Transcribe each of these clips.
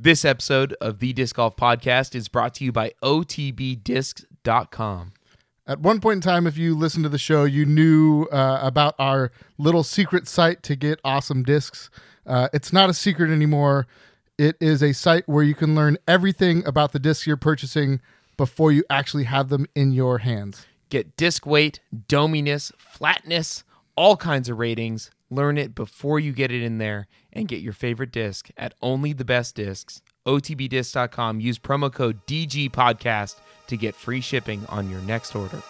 This episode of the Disc Golf Podcast is brought to you by OTBDiscs.com. At one point in time, if you listened to the show, you knew uh, about our little secret site to get awesome discs. Uh, it's not a secret anymore. It is a site where you can learn everything about the discs you're purchasing before you actually have them in your hands. Get disc weight, dominess, flatness, all kinds of ratings. Learn it before you get it in there and get your favorite disc at only the best discs. OTBDisc.com. Use promo code DG Podcast to get free shipping on your next order.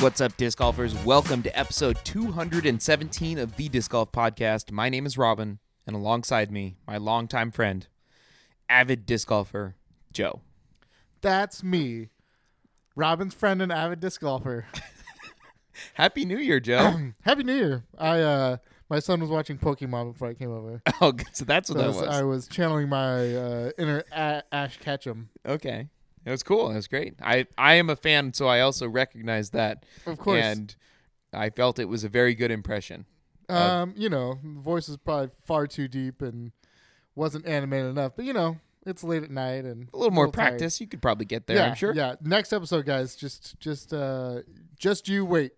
What's up, disc golfers? Welcome to episode 217 of the Disc Golf Podcast. My name is Robin, and alongside me, my longtime friend, avid disc golfer, Joe. That's me, Robin's friend and avid disc golfer. Happy New Year, Joe. Happy New Year! I uh, my son was watching Pokemon before I came over. oh, so that's what So I that was, was. I was channeling my uh, inner a- Ash Ketchum. Okay. It was cool. It was great. I, I am a fan, so I also recognize that. Of course. And I felt it was a very good impression. Um, you know, the voice is probably far too deep and wasn't animated enough. But you know, it's late at night and A little more tired. practice, you could probably get there, yeah, I'm sure. Yeah. Next episode, guys. Just, just, uh, just you wait.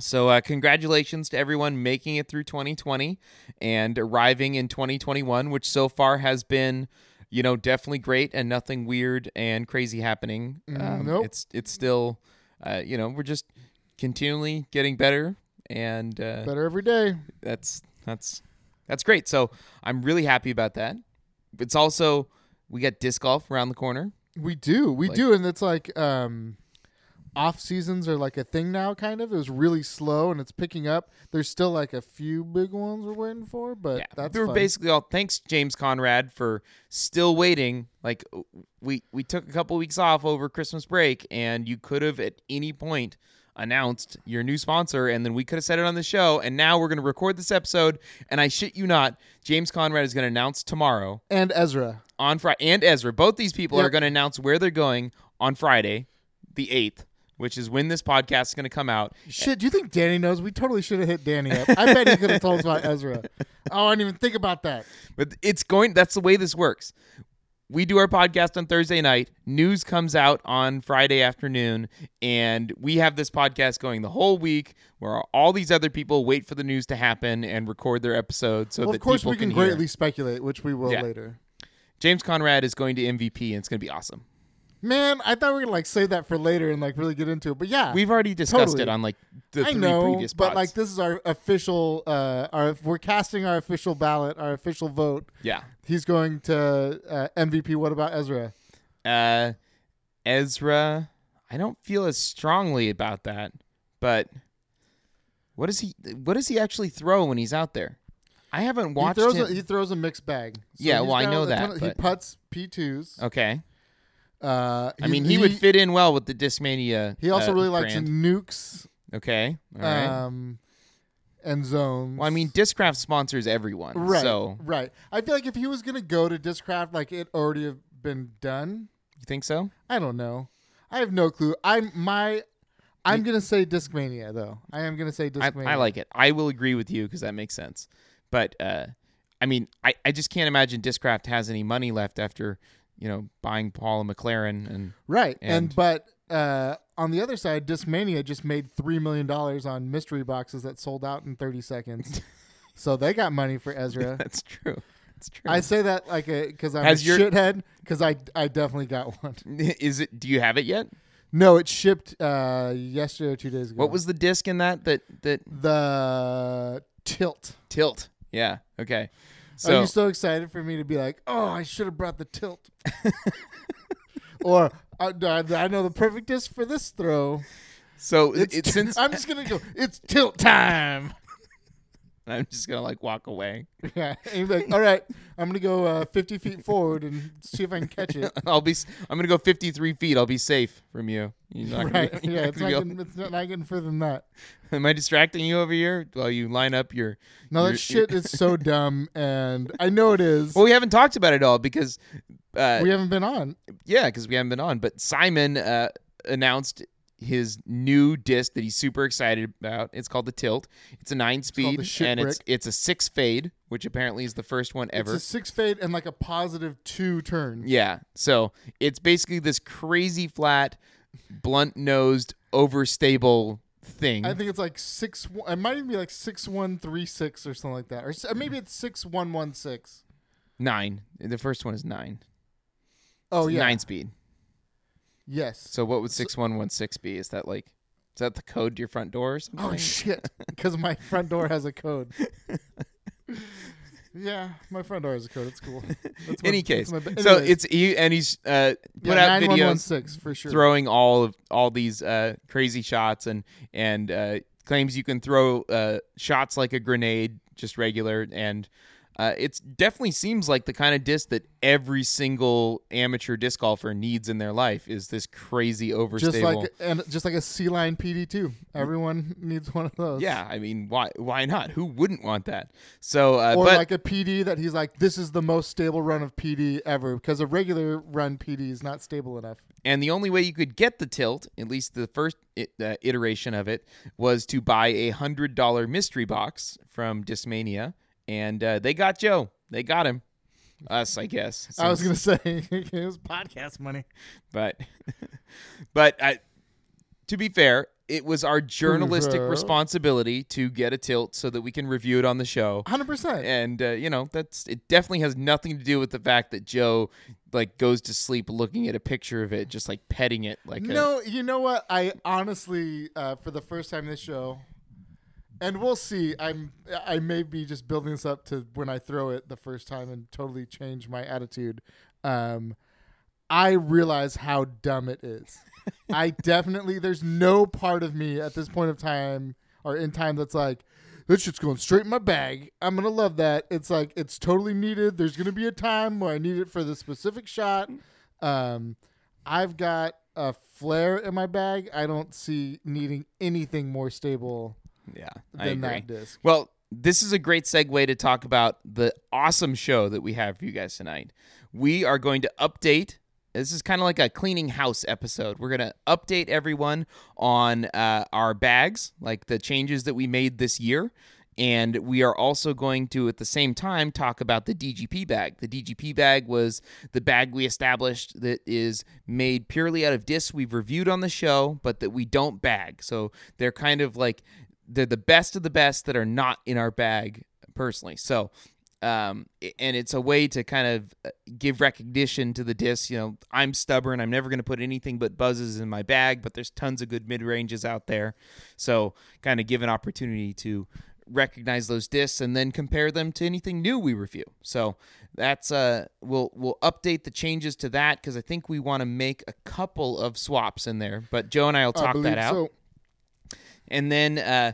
So, uh, congratulations to everyone making it through 2020 and arriving in 2021, which so far has been, you know, definitely great and nothing weird and crazy happening. Um, Mm, nope. It's it's still, uh, you know, we're just continually getting better, and uh, Better every day. that's that's that's great. So I'm really happy about that. It's also we got disc golf around the corner. We do, we Like- do, and it's like um, off seasons are like a thing now. Kind of. It was really slow, and it's picking up. There's still like a few big ones we're waiting for, but yeah, that's we were fun. basically all thanks James Conrad for still waiting. Like uh, we we took a couple weeks off over Christmas break, and you could have at any point announced your new sponsor, and then we could have said it on the show. And now we're going to record this episode, and I shit you not, James Conrad is going to announce tomorrow and Ezra. on Friday, and Ezra. Both these people Yep. are going to announce where they're going on Friday, the eighth. Which is when this podcast is going to come out. Shit, do you think Danny knows? We totally should have hit Danny up. I bet he could have told us about Ezra. Oh, I didn't even think about that. But it's going that's the way this works. We do our podcast on Thursday night, news comes out on Friday afternoon, and we have this podcast going the whole week where all these other people wait for the news to happen and record their episode. so well, that of course, we can, hear. greatly speculate, which we will Yeah. later. James Conrad is going to MVP and it's going to be awesome. Man, I thought we were gonna like save that for later and like really get into it, but yeah, We've already discussed Totally. it on like the I three know, previous but pods. like this is our official. Uh, our we're casting our official ballot, our official vote. yeah. He's going to uh, MVP. What about Ezra? Uh Ezra, I don't feel as strongly about that, but what does he what does he actually throw when he's out there? I haven't watched he throws him. A, he throws a mixed bag. Yeah, well, I know that, of- he puts P twos. Okay. Uh, I mean, he, would fit in well with the Discmania. He also uh, really likes brand. nukes Okay. All right. um, and zones. well, I mean, Discraft sponsors everyone. right, So, right. I feel like if he was gonna go to Discraft, like it already have been done. you think so? I don't know. I have no clue. I'm my. I'm gonna say Discmania though. I am gonna say I, Discmania. I like it. I will agree with you because that makes sense. But, uh, I mean, I, I just can't imagine Discraft has any money left after, you know, buying Paul and McLaren. And Right. And, And- but uh, on the other side, Discmania just made three million dollars on mystery boxes that sold out in thirty seconds. so they got money for Ezra. that's true. That's true. I say that like a because I'm Has a your- shithead because I I definitely got one. Is it? Do you have it yet? No, it shipped uh, yesterday or two days ago. What was the disc in that? That that the tilt? tilt? Yeah. Okay. Are you so excited for me to be like, oh, I should have brought the tilt? or uh, I, I know the perfect disc for this throw. so It's it, since I'm just gonna go. It's tilt time. And I'm just gonna like walk away. Yeah, and like, all right, I'm gonna go uh, 50 feet forward and see if I can catch it. I'll be. I'm gonna go 53 feet. I'll be safe from you. You're not gonna Right? you're Yeah, it's gonna not, getting, it's not getting further than that. Am I distracting you over here while you line up your? No, You're- that shit is so dumb, and I know it is. Well, we haven't talked about it all because, uh, we haven't been on. yeah, because we haven't been on. But Simon uh, announced his new disc that he's super excited about. It's called the Tilt. It's a nine speed, shit and it's brick. it's a six fade, which apparently is the first one ever. It's a six fade and like a positive two turn. Yeah. So it's basically this crazy flat, blunt nosed, overstable thing. I think it's like six. one- It might even be like six one three six or something like that, or or uh, maybe it's six one one six. nine. The first one is nine. Oh It's yeah, Nine speed. Yes. So what would six one one six be? Is that like is that the code to your front door or something? Oh shit! Because my front door has a code. yeah, my front door has a code. It's cool. That's my- Any case. my- So it's he and he's uh put yeah, out videos 9116 for sure. throwing all of all these uh crazy shots and and uh claims you can throw uh shots like a grenade just regular and uh, it definitely seems like the kind of disc that every single amateur disc golfer needs in their life is this crazy overstable. just like and just like a C line PD two, Everyone needs one of those. yeah, I mean, why why not? Who wouldn't want that? So, uh, Or but like a PD that he's like, this is the most stable run of PD ever because a regular run PD is not stable enough. And the only way you could get the tilt, at least the first uh, iteration of it, was to buy a hundred dollar mystery box from Discmania, and uh, they got Joe. They got him. Us, I guess. I was gonna say it was podcast money. but but I, to be fair, it was our journalistic responsibility to get a tilt so that we can review it on the show. Hundred percent. and uh, you know that's it definitely has nothing to do with the fact that joe like goes to sleep looking at a picture of it just like petting it like a, No, you know what? I honestly, uh, for the first time this show, and we'll see. I'm I may be just building this up to when I throw it the first time and totally change my attitude. Um, I realize how dumb it is. I definitely there's no part of me at this point of time or in time that's like this shit's going straight in my bag. I'm gonna love that. It's like it's totally needed. There's gonna be a time where I need it for the specific shot. Um, I've got a flare in my bag. I don't see needing anything more stable yeah i agree that disc. well this is a great segue to talk about the awesome show that we have for you guys tonight we are going to update this is kind of like a cleaning house episode. We're going to update everyone on uh, our bags, like the changes that we made this year. And we are also going to, at the same time, talk about the DGP bag. The DGP bag was the bag we established that is made purely out of discs we've reviewed on the show, but that we don't bag. So they're kind of like they're the best of the best that are not in our bag personally. So, um, and it's a way to kind of uh, give recognition to the disc. You know, I'm stubborn. I'm never going to put anything but buzzes in my bag, but there's tons of good mid ranges out there. So, kind of give an opportunity to recognize those discs and then compare them to anything new we review. So that's uh we'll we'll update the changes to that because I think we want to make a couple of swaps in there. But Joe and I will talk that out So and then uh,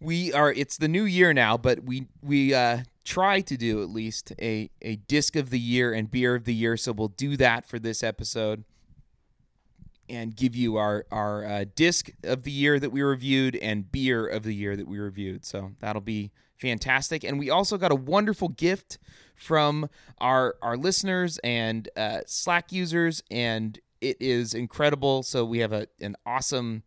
we are it's the new year now but we we uh, try to do at least a, a disc of the year and beer of the year. So we'll do that for this episode and give you our our uh, disc of the year that we reviewed and beer of the year that we reviewed. So that'll be fantastic. And we also got a wonderful gift from our our listeners and uh, slack users and it is incredible. So we have a an awesome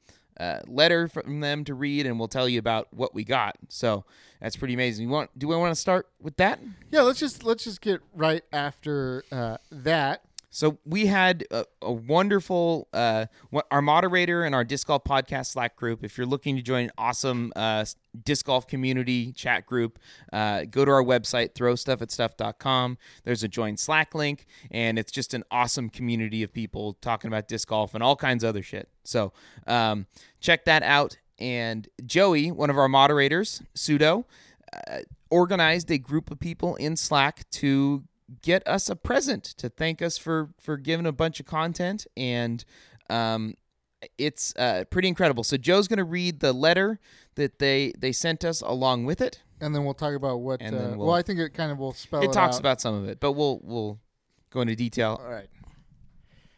letter from them to read, and we'll tell you about what we got. So that's pretty amazing. You want? Do we want to start with that? yeah, let's just let's just get right after uh, that. So we had a, a wonderful uh, our moderator in our disc golf podcast Slack group. If you're looking to join an awesome uh, disc golf community chat group, uh, go to our website throwstuffatstuff.com. There's a join Slack link, and it's just an awesome community of people talking about disc golf and all kinds of other shit. So um, check that out. And Joey, one of our moderators, pseudo. uh, organized a group of people in Slack to get us a present to thank us for for giving a bunch of content and um it's uh, pretty incredible so joe's going to read the letter that they they sent us along with it and then we'll talk about what. And uh, then well, we'll- I think it kind of will spell. it talks out. about some of it, but we'll we'll go into detail. All right.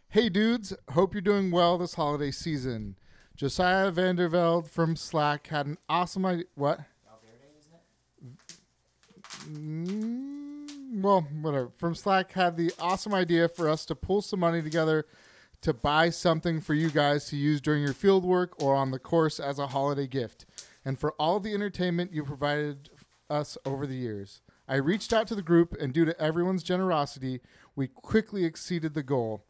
Hey dudes, hope you're doing well this holiday season. Josiah Vanderveld from Slack had an awesome idea. What? Mm, well, whatever. From Slack had the awesome idea for us to pull some money together to buy something for you guys to use during your field work or on the course as a holiday gift, and for all the entertainment you provided us over the years. I reached out to the group, and due to everyone's generosity, we quickly exceeded the goal.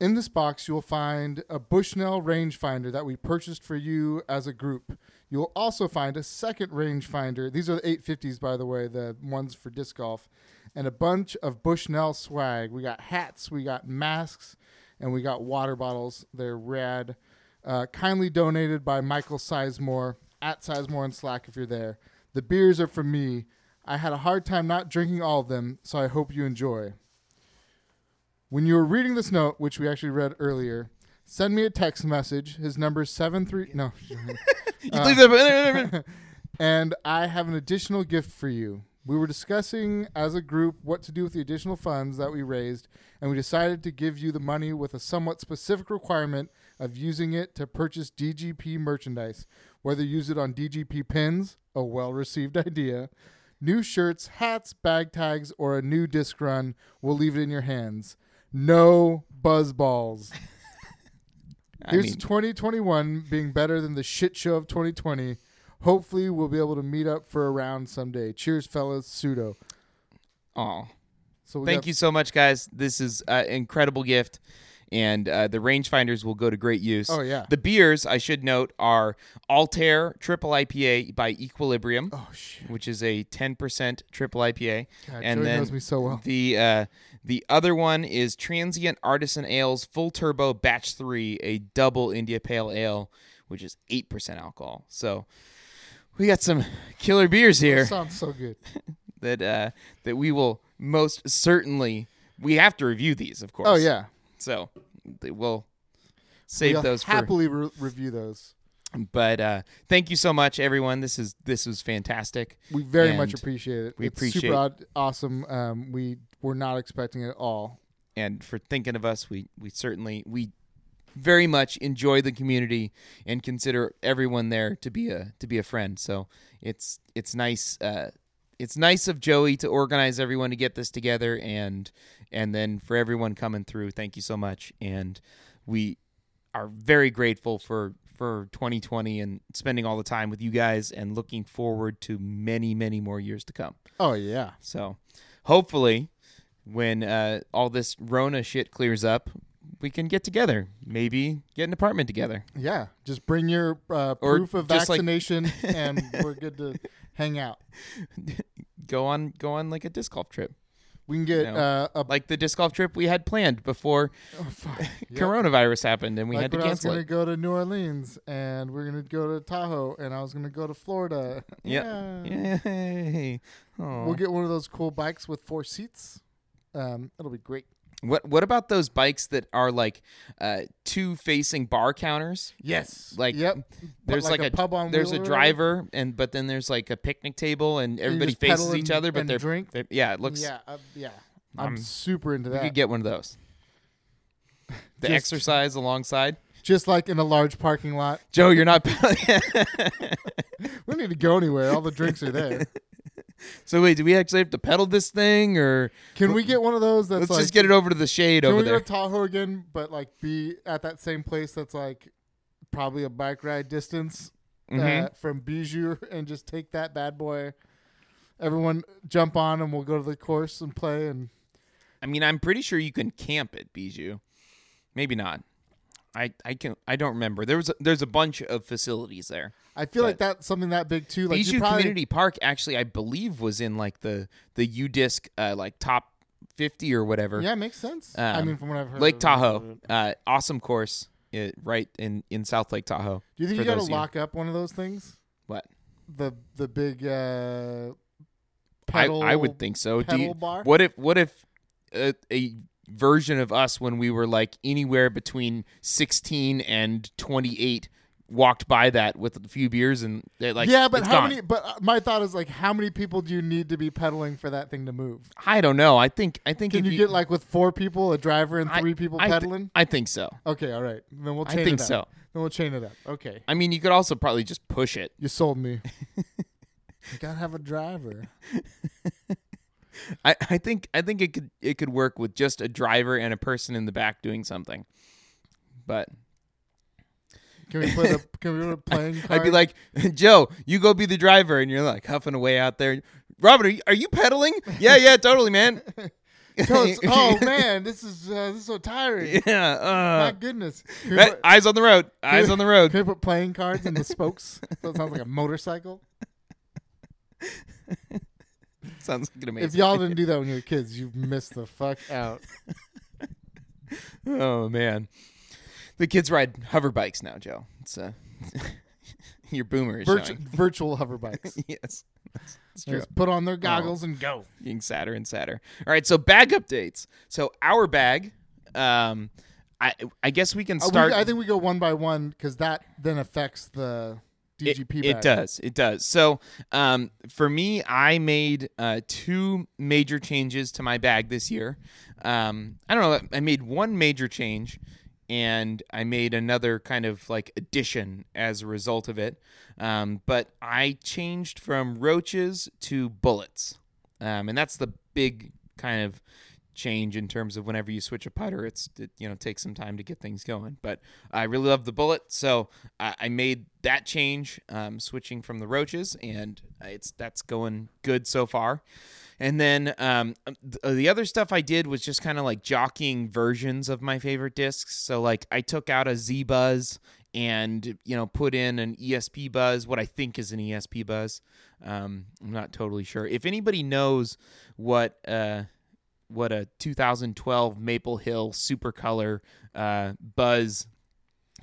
In this box, you will find a Bushnell rangefinder that we purchased for you as a group. You will also find a second rangefinder. These are the 850s, by the way, the ones for disc golf, and a bunch of Bushnell swag. We got hats, we got masks, and we got water bottles. They're rad. Uh, kindly donated by Michael Sizemore at Sizemore and Slack if you're there. The beers are for me. I had a hard time not drinking all of them, so I hope you enjoy. When you were reading this note, which we actually read earlier, send me a text message. His number is seven three no, that- and I have an additional gift for you. We were discussing as a group what to do with the additional funds that we raised, and we decided to give you the money with a somewhat specific requirement of using it to purchase DGP merchandise. Whether you use it on DGP pins, a well received idea, new shirts, hats, bag tags, or a new disc run, we'll leave it in your hands. No buzz balls. I Here's mean, 2021 being better than the shit show of 2020. Hopefully, we'll be able to meet up for a round someday. Cheers, fellas. Pseudo. aw. So Thank got- you so much, guys. This is an incredible gift, and uh, the rangefinders will go to great use. Oh yeah. The beers, I should note, are Altair Triple IPA by Equilibrium, Oh which is a 10% triple IPA. God, and Joey then knows me so well. The uh, the other one is Transient Artisan Ales Full Turbo Batch 3, a double India Pale Ale, which is 8% alcohol. So we got some killer beers here Sounds so good. that uh, that we will most certainly we have to review these, of course. Oh yeah. So we'll save we'll those for happily re- review those. but uh, thank you so much, everyone. This is this was fantastic. We very much appreciate it. we it's appreciate- super odd, awesome. Um, we were not expecting it at all. and for thinking of us. We we certainly we very much enjoy the community and consider everyone there to be a to be a friend. So it's it's nice uh, it's nice of Joey to organize everyone to get this together and and then for everyone coming through. Thank you so much, and we are very grateful for for 2020 and spending all the time with you guys and looking forward to many many more years to come. Oh yeah. So hopefully, when uh, all this Rona shit clears up, we can get together. Maybe get an apartment together. Yeah. Just bring your uh, Or proof of just like- vaccination, and we're good to hang out. Go on, go on like a disc golf trip, We can get No. uh, a like the disc golf trip we had planned before oh. Yep. coronavirus happened and we like had to cancel I was gonna go to New Orleans and we're gonna go to Tahoe and I was gonna go to Florida. Yep. Yeah. Yay! Aw. We'll get one of those cool bikes with four seats. Um, it'll be great. What What about those bikes that are like uh, two facing bar counters? Yes. Like, yep. There's like like, a pub on there's a driver and but then there's like a picnic table and everybody faces each other but and they're, drink? they're- yeah it looks yeah, uh, yeah. I'm I'm- super into that. could get one of those. The Just- exercise alongside. Just like in a large parking lot. Joe, you're not. We don't need to go anywhere. All the drinks are there. so wait, do we actually have to pedal this thing, or Can we get one of those that's let's like just get it over to the shade Can over we there? go to Tahoe again, but like be at that same place that's like probably a bike ride distance Mhm. uh, from Bijou and just take that bad boy. Everyone jump on and we'll go to the course and play and I mean, I'm pretty sure you can camp at Bijou. Maybe not. I I can I don't remember. There was a, there's a bunch of facilities there. I feel like that's something that big too. Like Bijou probably, Community Park actually I believe was in like the the UDisc uh, like top 50 or whatever. yeah, makes sense. I Um, mean, from what I've heard, Lake. Tahoe, uh, awesome course, uh, right in in South Lake Tahoe. Do you think you got to those of you- lock up one of those things? What? The the big uh, I, pedal. I would think so. Do pedal you, bar. what if what if a, a version of us when we were like anywhere between 16 and 28 walked by that with a few beers and they like yeah, but how gone. many? But uh, my thought is like, how many people do you need to be pedaling for that thing to move? I don't know. I think I think Can if you, get like with four people, a driver and I- three people I pedaling? I think so. okay, all right. Then we'll I think it up. so. Then we'll chain it up. Okay, I mean, you could also probably just push it. you sold me. you gotta have a driver. I, I think I think it could it could work with just a driver and a person in the back doing something. But Can we put a can we put playing card? I'd be like, Joe, you go be the driver, and you're like huffing away out there. Robert, are you, are you pedaling? yeah, yeah, totally, man. Totes- oh man, this is uh, this is so tiring. yeah. My Uh, goodness. Right, put, eyes on the road. Eyes on the road. can we put playing cards in the spokes? so it sounds like a motorcycle. Sounds like an amazing. If y'all didn't do that when you were kids, you've missed the fuck out. Oh man, the kids ride hover bikes now, Joe. It's uh, your boomer is Virtu- showing. virtual hover bikes. yes, that's, that's true. Just put on their goggles and go. Getting sadder and sadder. All right, so bag updates. So our bag, um, I I guess we can Uh, we- start. I think we go one by one because that then affects the DGP. it bag. does. It does. So, um, for me, I made uh, two major changes to my bag this year. Um, I don't know. I made one major change, and I made another kind of like addition as a result of it. Um, but I changed from roaches to bullets, um, and that's the big kind of change in terms of whenever you switch a putter it's it you know takes some time to get things going. But i really love the bullet so i, I made that change um, switching from the roaches and it's that's going good so far. And then um, th- the other stuff i did was just kind of like jockeying versions of my favorite discs. So like i took out a z buzz and you know put in an esp buzz what i think is an esp buzz. Um, i'm not totally sure. If anybody knows what uh, what a 2012 Maple Hill Super Color uh, Buzz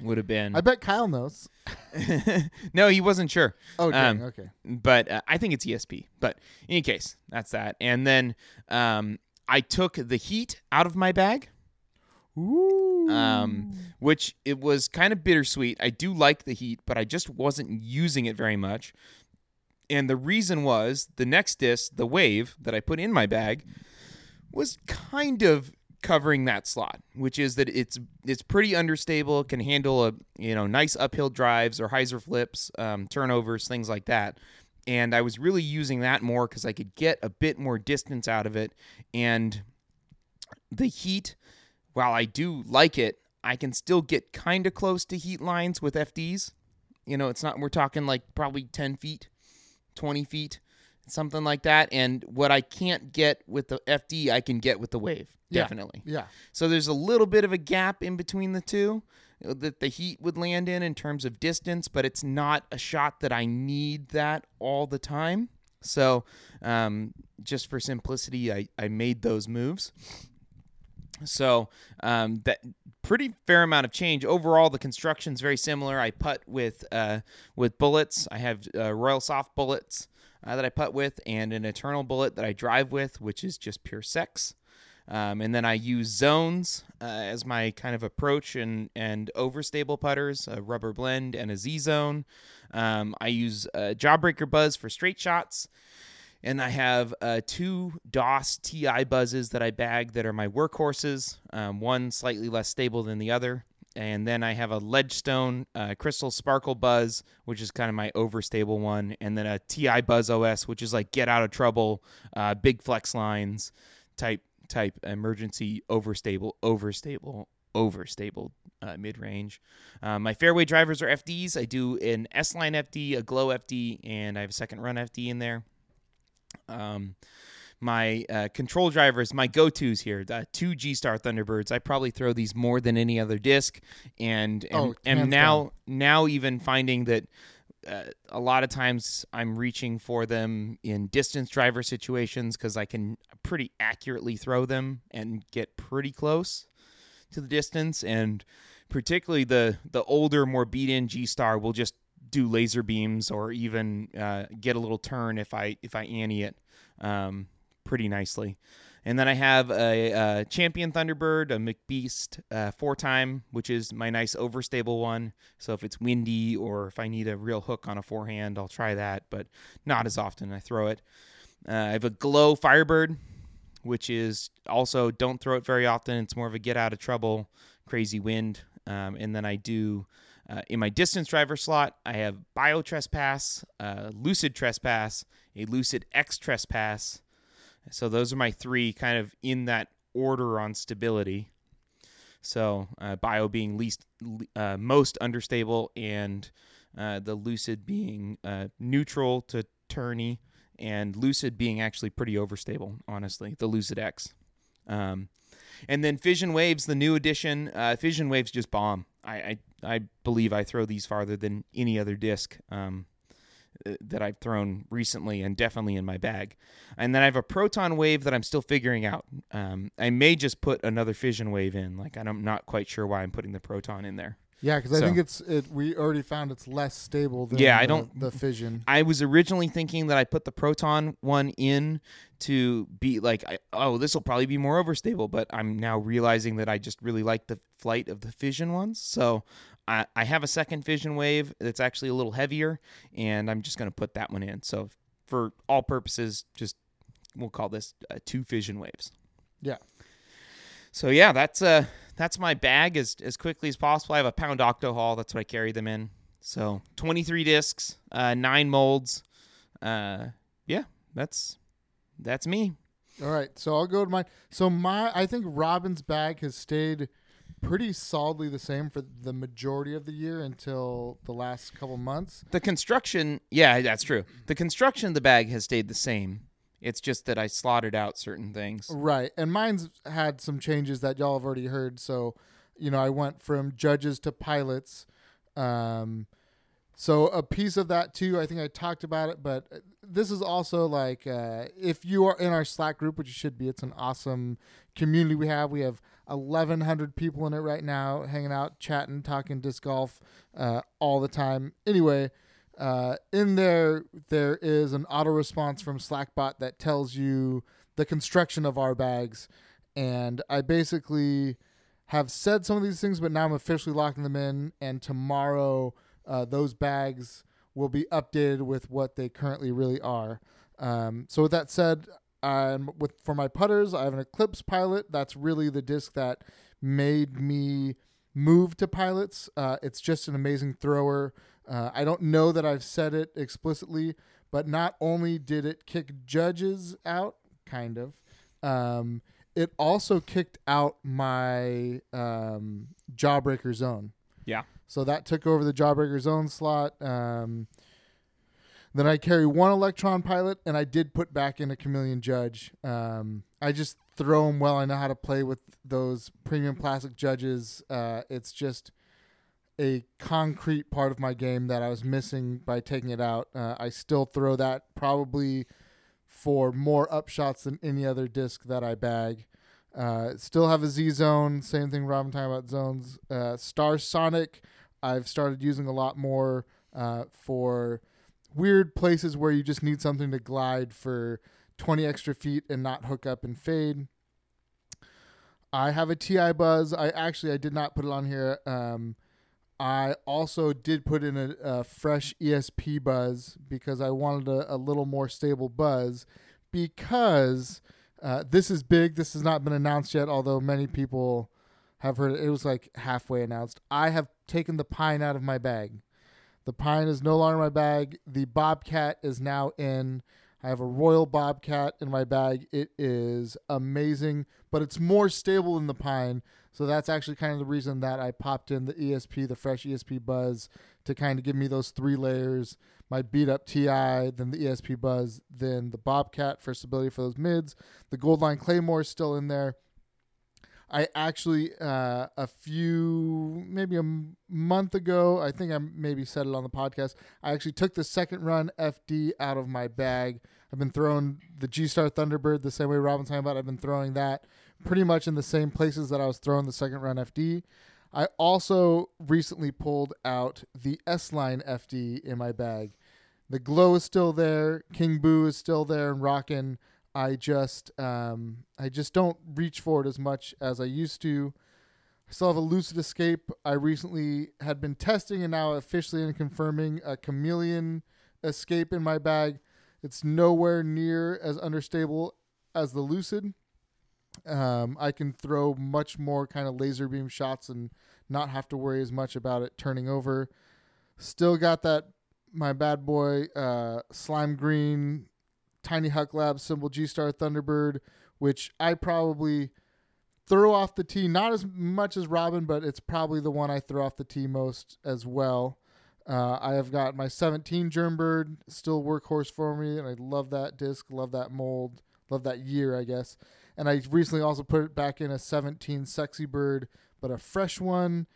would have been. I bet Kyle knows. no, he wasn't sure. Oh, dang, Um, okay. But uh, I think it's ESP. But in any case, that's that. And then um, I took the heat out of my bag, Ooh. um, which it was kind of bittersweet. I do like the heat, but I just wasn't using it very much. And the reason was the next disc, the wave that I put in my bag, was kind of covering that slot, which is that it's it's pretty understable, can handle a you know nice uphill drives or hyzer flips, um, turnovers, things like that. And I was really using that more because I could get a bit more distance out of it, and the heat. While I do like it, I can still get kind of close to heat lines with FDs. You know, it's not we're talking like probably ten feet, twenty feet something like that. And what I can't get with the FD, I can get with the Wave. Yeah. Definitely. Yeah. So there's a little bit of a gap in between the two uh, that the heat would land in in terms of distance, but it's not a shot that I need that all the time. So um, just for simplicity, I, I made those moves. So um, that pretty fair amount of change overall. The construction's very similar. I putt with uh, with bullets. I have uh, Royal Soft bullets uh, that I putt with, and an Eternal bullet that I drive with, which is just pure sex. Um, and then I use zones uh, as my kind of approach and and overstable putters, a rubber blend and a Z zone. Um, I use uh, Jawbreaker Buzz for straight shots, and I have uh, two DOS TI buzzes that I bag that are my workhorses. Um, one slightly less stable than the other, and then I have a Ledgestone uh, Crystal Sparkle Buzz, which is kind of my overstable one, and then a TI Buzz OS, which is like get out of trouble, uh, big flex lines type type emergency overstable overstable overstable uh, mid range. Um, my fairway drivers are FDs. I do an S line FD, a glow FD, and I have a second run FD in there. Um, my uh, control drivers, my go-tos here, the two G Star Thunderbirds. I probably throw these more than any other disc, and am, Oh, am now down. now even finding that uh, a lot of times I'm reaching for them in distance driver situations because I can pretty accurately throw them and get pretty close to the distance. And particularly the the older, more beat in G Star will just do laser beams or even uh, get a little turn if I if I ante it um, pretty nicely. And then I have a, a Champion Thunderbird, a McBeast uh, four time, which is my nice overstable one. So if it's windy or if I need a real hook on a forehand, I'll try that, but not as often. I throw it. Uh, I have a Glow Firebird, which is also don't throw it very often. It's more of a get out of trouble, crazy wind. Um, and then I do uh, in my distance driver slot, I have Bio Trespass, uh, Lucid Trespass, a Lucid X Trespass. So those are my three kind of in that order on stability. So uh, Bio being least, uh, most understable, and uh, the Lucid being uh, neutral to turny, and Lucid being actually pretty overstable, honestly. The Lucid X. Um, and then Fission Waves, the new edition. Uh, Fission Waves just bomb. I, I, I believe I throw these farther than any other disc um, that I've thrown recently, and definitely in my bag. And then I have a Proton Wave that I'm still figuring out. Um, I may just put another Fission Wave in. Like I'm not quite sure why I'm putting the Proton in there. Yeah, because I think it's it. We already found it's less stable than Yeah, I don't- the fission. I was originally thinking that I put the proton one in to be like, I, oh, this will probably be more overstable, but I'm now realizing that I just really like the flight of the fission ones. So I, I have a second fission wave that's actually a little heavier, and I'm just going to put that one in. So for all purposes, just we'll call this uh, two fission waves. Yeah. So yeah, that's uh that's my bag as as quickly as possible. I have a pound octo haul. That's what I carry them in. So 23 discs, uh, nine molds. Uh, yeah, that's that's me. All right, so I'll go to mine. So my, I think Robin's bag has stayed pretty solidly the same for the majority of the year until the last couple months. The construction, yeah, that's true. The construction of the bag has stayed the same. It's just that I slotted out certain things. Right, and mine's had some changes that y'all have already heard. So, you know, I went from judges to pilots. Um, so a piece of that too. I think I talked about it, but this is also like uh, if you are in our Slack group, which you should be. It's an awesome community we have. We have 1,100 people in it right now, hanging out, chatting, talking disc golf uh, all the time. Anyway. Uh, in there, there is an auto response from Slackbot that tells you the construction of our bags. And I basically have said some of these things, but now I'm officially locking them in. And tomorrow, uh, those bags will be updated with what they currently really are. Um, so with that said, I'm with for my putters, I have an Eclipse Pilot. That's really the disc that made me move to pilots. Uh, it's just an amazing thrower. Uh, I don't know that I've said it explicitly, but not only did it kick judges out, kind of, um, it also kicked out my um, Jawbreaker zone. Yeah. So that took over the Jawbreaker zone slot. Um, then I carry one Electron pilot, and I did put back in a Chameleon Judge. Um, I just throw them well. I know how to play with those premium plastic judges. Uh, it's just a concrete part of my game that I was missing by taking it out. Uh, I still throw that probably for more upshots than any other disc that I bag. Uh, still have a Z zone. Same thing, Robin talking about zones. Uh, Star Sonic, I've started using a lot more uh, for weird places where you just need something to glide for 20 extra feet and not hook up and fade. I have a TI Buzz. I actually I did not put it on here. Um, I also did put in a, a fresh ESP buzz because I wanted a, a little more stable buzz because uh, this is big. This has not been announced yet, although many people have heard it. It was like halfway announced. I have taken the pine out of my bag. The pine is no longer in my bag. The bobcat is now in. I have a royal bobcat in my bag. It is amazing, but it's more stable than the pine. So that's actually kind of the reason that I popped in the ESP, the fresh ESP Buzz, to kind of give me those three layers. My beat up TI, then the ESP Buzz, then the Bobcat for stability for those mids. The Goldline Claymore is still in there. I actually, uh, a few, maybe a m- month ago, I think I maybe said it on the podcast. I actually took the second run FD out of my bag. I've been throwing the G Star Thunderbird the same way Robin's talking about. I've been throwing that pretty much in the same places that I was throwing the second run FD. I also recently pulled out the S Line FD in my bag. The glow is still there. King Boo is still there and rocking. I just um, I just don't reach for it as much as I used to. I still have a Lucid Escape. I recently had been testing and now officially and confirming a Chameleon Escape in my bag. It's nowhere near as understable as the Lucid. Um, I can throw much more kind of laser beam shots and not have to worry as much about it turning over. Still got that my bad boy uh, slime green tiny huck lab symbol G Star Thunderbird, which I probably throw off the tee not as much as Robin, but it's probably the one I throw off the tee most as well. Uh, I have got my 17 Germbird, still workhorse for me, and I love that disc, love that mold, love that year, I guess. And I recently also put it back in a 17 Sexy Bird, but a fresh one.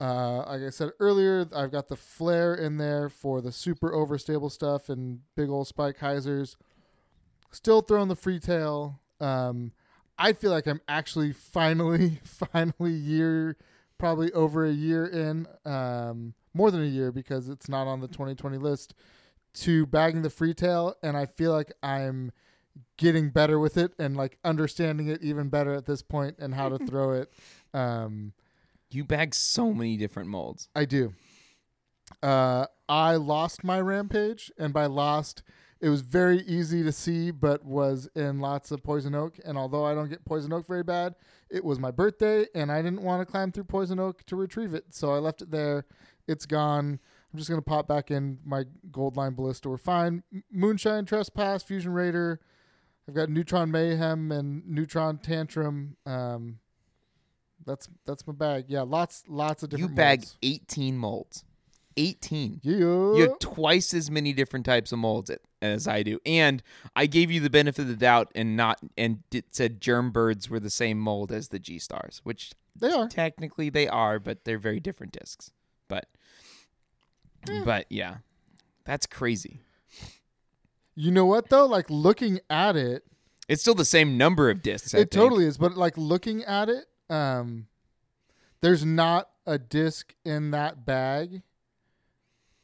Uh, like I said earlier, I've got the flare in there for the super overstable stuff and big old spike hyzers. Still throwing the free tail. Um, I feel like I'm actually finally, finally year, probably over a year in, um, more than a year because it's not on the 2020 list to bagging the free tail, and I feel like I'm getting better with it and like understanding it even better at this point and how to throw it. Um, You bag so many different molds. I do. Uh, I lost my rampage, and by lost, it was very easy to see, but was in lots of poison oak. And although I don't get poison oak very bad, it was my birthday, and I didn't want to climb through poison oak to retrieve it, so I left it there. It's gone. I'm just gonna pop back in my gold line ballista. We're fine. Moonshine Trespass, Fusion Raider. I've got Neutron Mayhem and Neutron Tantrum. Um, that's that's my bag. Yeah, lots lots of different. You bag molds. 18 molds. 18. Yeah. You have twice as many different types of molds as I do, and I gave you the benefit of the doubt and not and it said germ birds were the same mold as the G stars, which They are. technically they are, but they're very different discs. But but yeah, that's crazy. You know what though? Like looking at it, It's still the same number of discs. I it think. totally is. But like looking at it, um, there's not a disc in that bag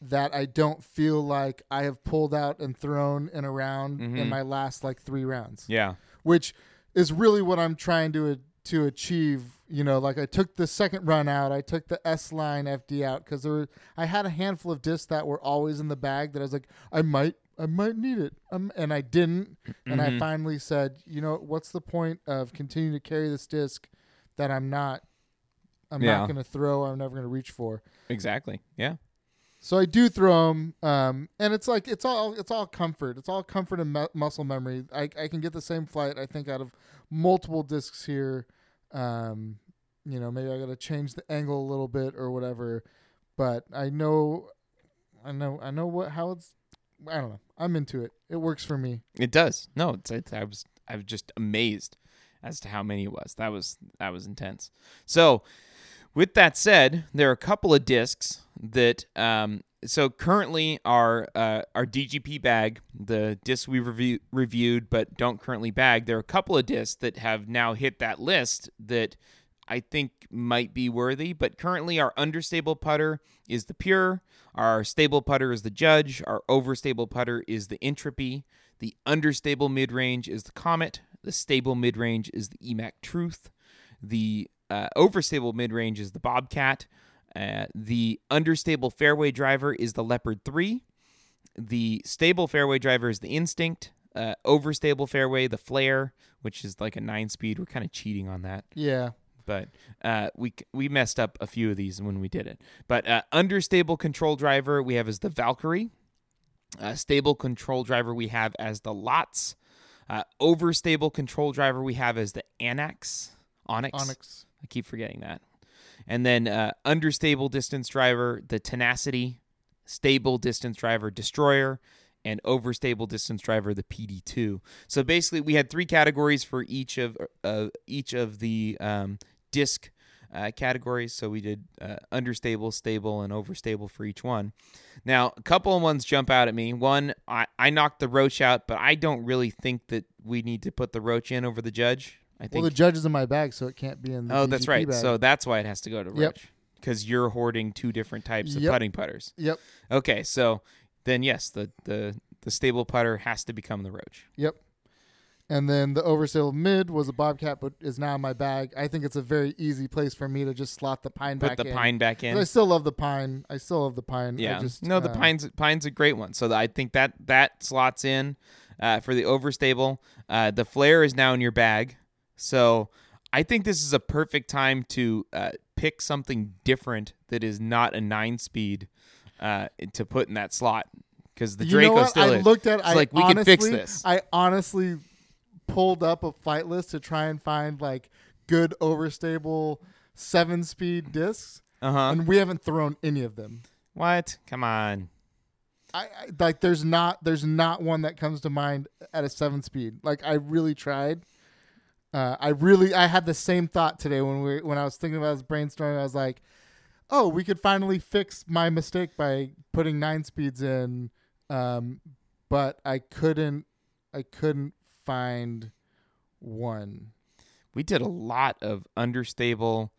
that I don't feel like I have pulled out and thrown and around in Mhm. my last like three rounds. Yeah. which is really what I'm trying to to achieve. You know, like I took the second run out, I took the S line FD out because there were I had a handful of discs that were always in the bag that I was like I might I might need it, um, and I didn't, and I Mhm. finally said, you know, what's the point of continuing to carry this disc that I'm not I'm Yeah. not going to throw, I'm never going to reach for. Exactly. Yeah. So I do throw them, um, and it's like it's all it's all comfort. It's all comfort and mu- muscle memory. I, I can get the same flight I think out of multiple discs here. Um, you know, maybe I got to change the angle a little bit or whatever, but I know, I know, I know what how it's. I don't know. I'm into it. It works for me. It does. No, it's, it's I was I was just amazed as to how many it was. That was that was intense. So, with that said, there are a couple of discs that um so currently our uh, our DGP bag, the discs we review, reviewed but don't currently bag, there are a couple of discs that have now hit that list that I think might be worthy. But currently, our understable putter is the Pure, our stable putter is the Judge, our overstable putter is the Entropy, the understable mid range is the Comet, the stable mid range is the EMAC Truth, the uh, overstable mid range is the Bobcat, uh, the understable fairway driver is the Leopard 3, the stable fairway driver is the Instinct. Uh, overstable fairway, the Flare, which is like a nine speed. We're kind of cheating on that Yeah. but uh, we we messed up a few of these when we did it. But uh, understable control driver we have as the Valkyrie. Uh, stable control driver we have as the Lots. Uh, overstable control driver we have is the Anax. Onyx. Onyx. I keep forgetting that. And then uh, understable distance driver, the Tenacity. Stable distance driver, Destroyer. And overstable distance driver, the PD2. So basically, we had three categories for each of uh, each of the um, disc uh, categories. So we did uh, understable, stable, and overstable for each one. Now, a couple of ones jump out at me. One, I, I knocked the Roach out, but I don't really think that we need to put the Roach in over the Judge. I think Well, the judge is in my bag, so it can't be in. the Oh, that's DGP right. bag. So that's why it has to go to Yep. Roach. Because you're hoarding two different types of Yep. putting putters. Yep. Okay, so then yes, the, the the stable putter has to become the Roach. Yep. And then the overstable mid was a bobcat, but is now in my bag. I think it's a very easy place for me to just slot the pine back in. Put back the in. pine back in. I still love the pine. I still love the pine. I Yeah. just, no, the uh, pine's pine's a great one. So I think that that slots in uh, for the overstable. Uh, the flare is now in your bag. So I think this is a perfect time to uh, pick something different that is not a nine speed uh, to put in that slot because the you know Draco what? still I is. looked at. It's I like we honestly, could fix this. I honestly pulled up a flight list to try and find like good overstable seven speed discs, Uh huh. and we haven't thrown any of them. What? Come on. I, I like there's not there's not one that comes to mind at a seven speed. Like I really tried. Uh, I really I had the same thought today when we when I was thinking about this brainstorming. I was like, oh, we could finally fix my mistake by putting nine speeds in. Um, but I couldn't I couldn't find one. We did a lot of understable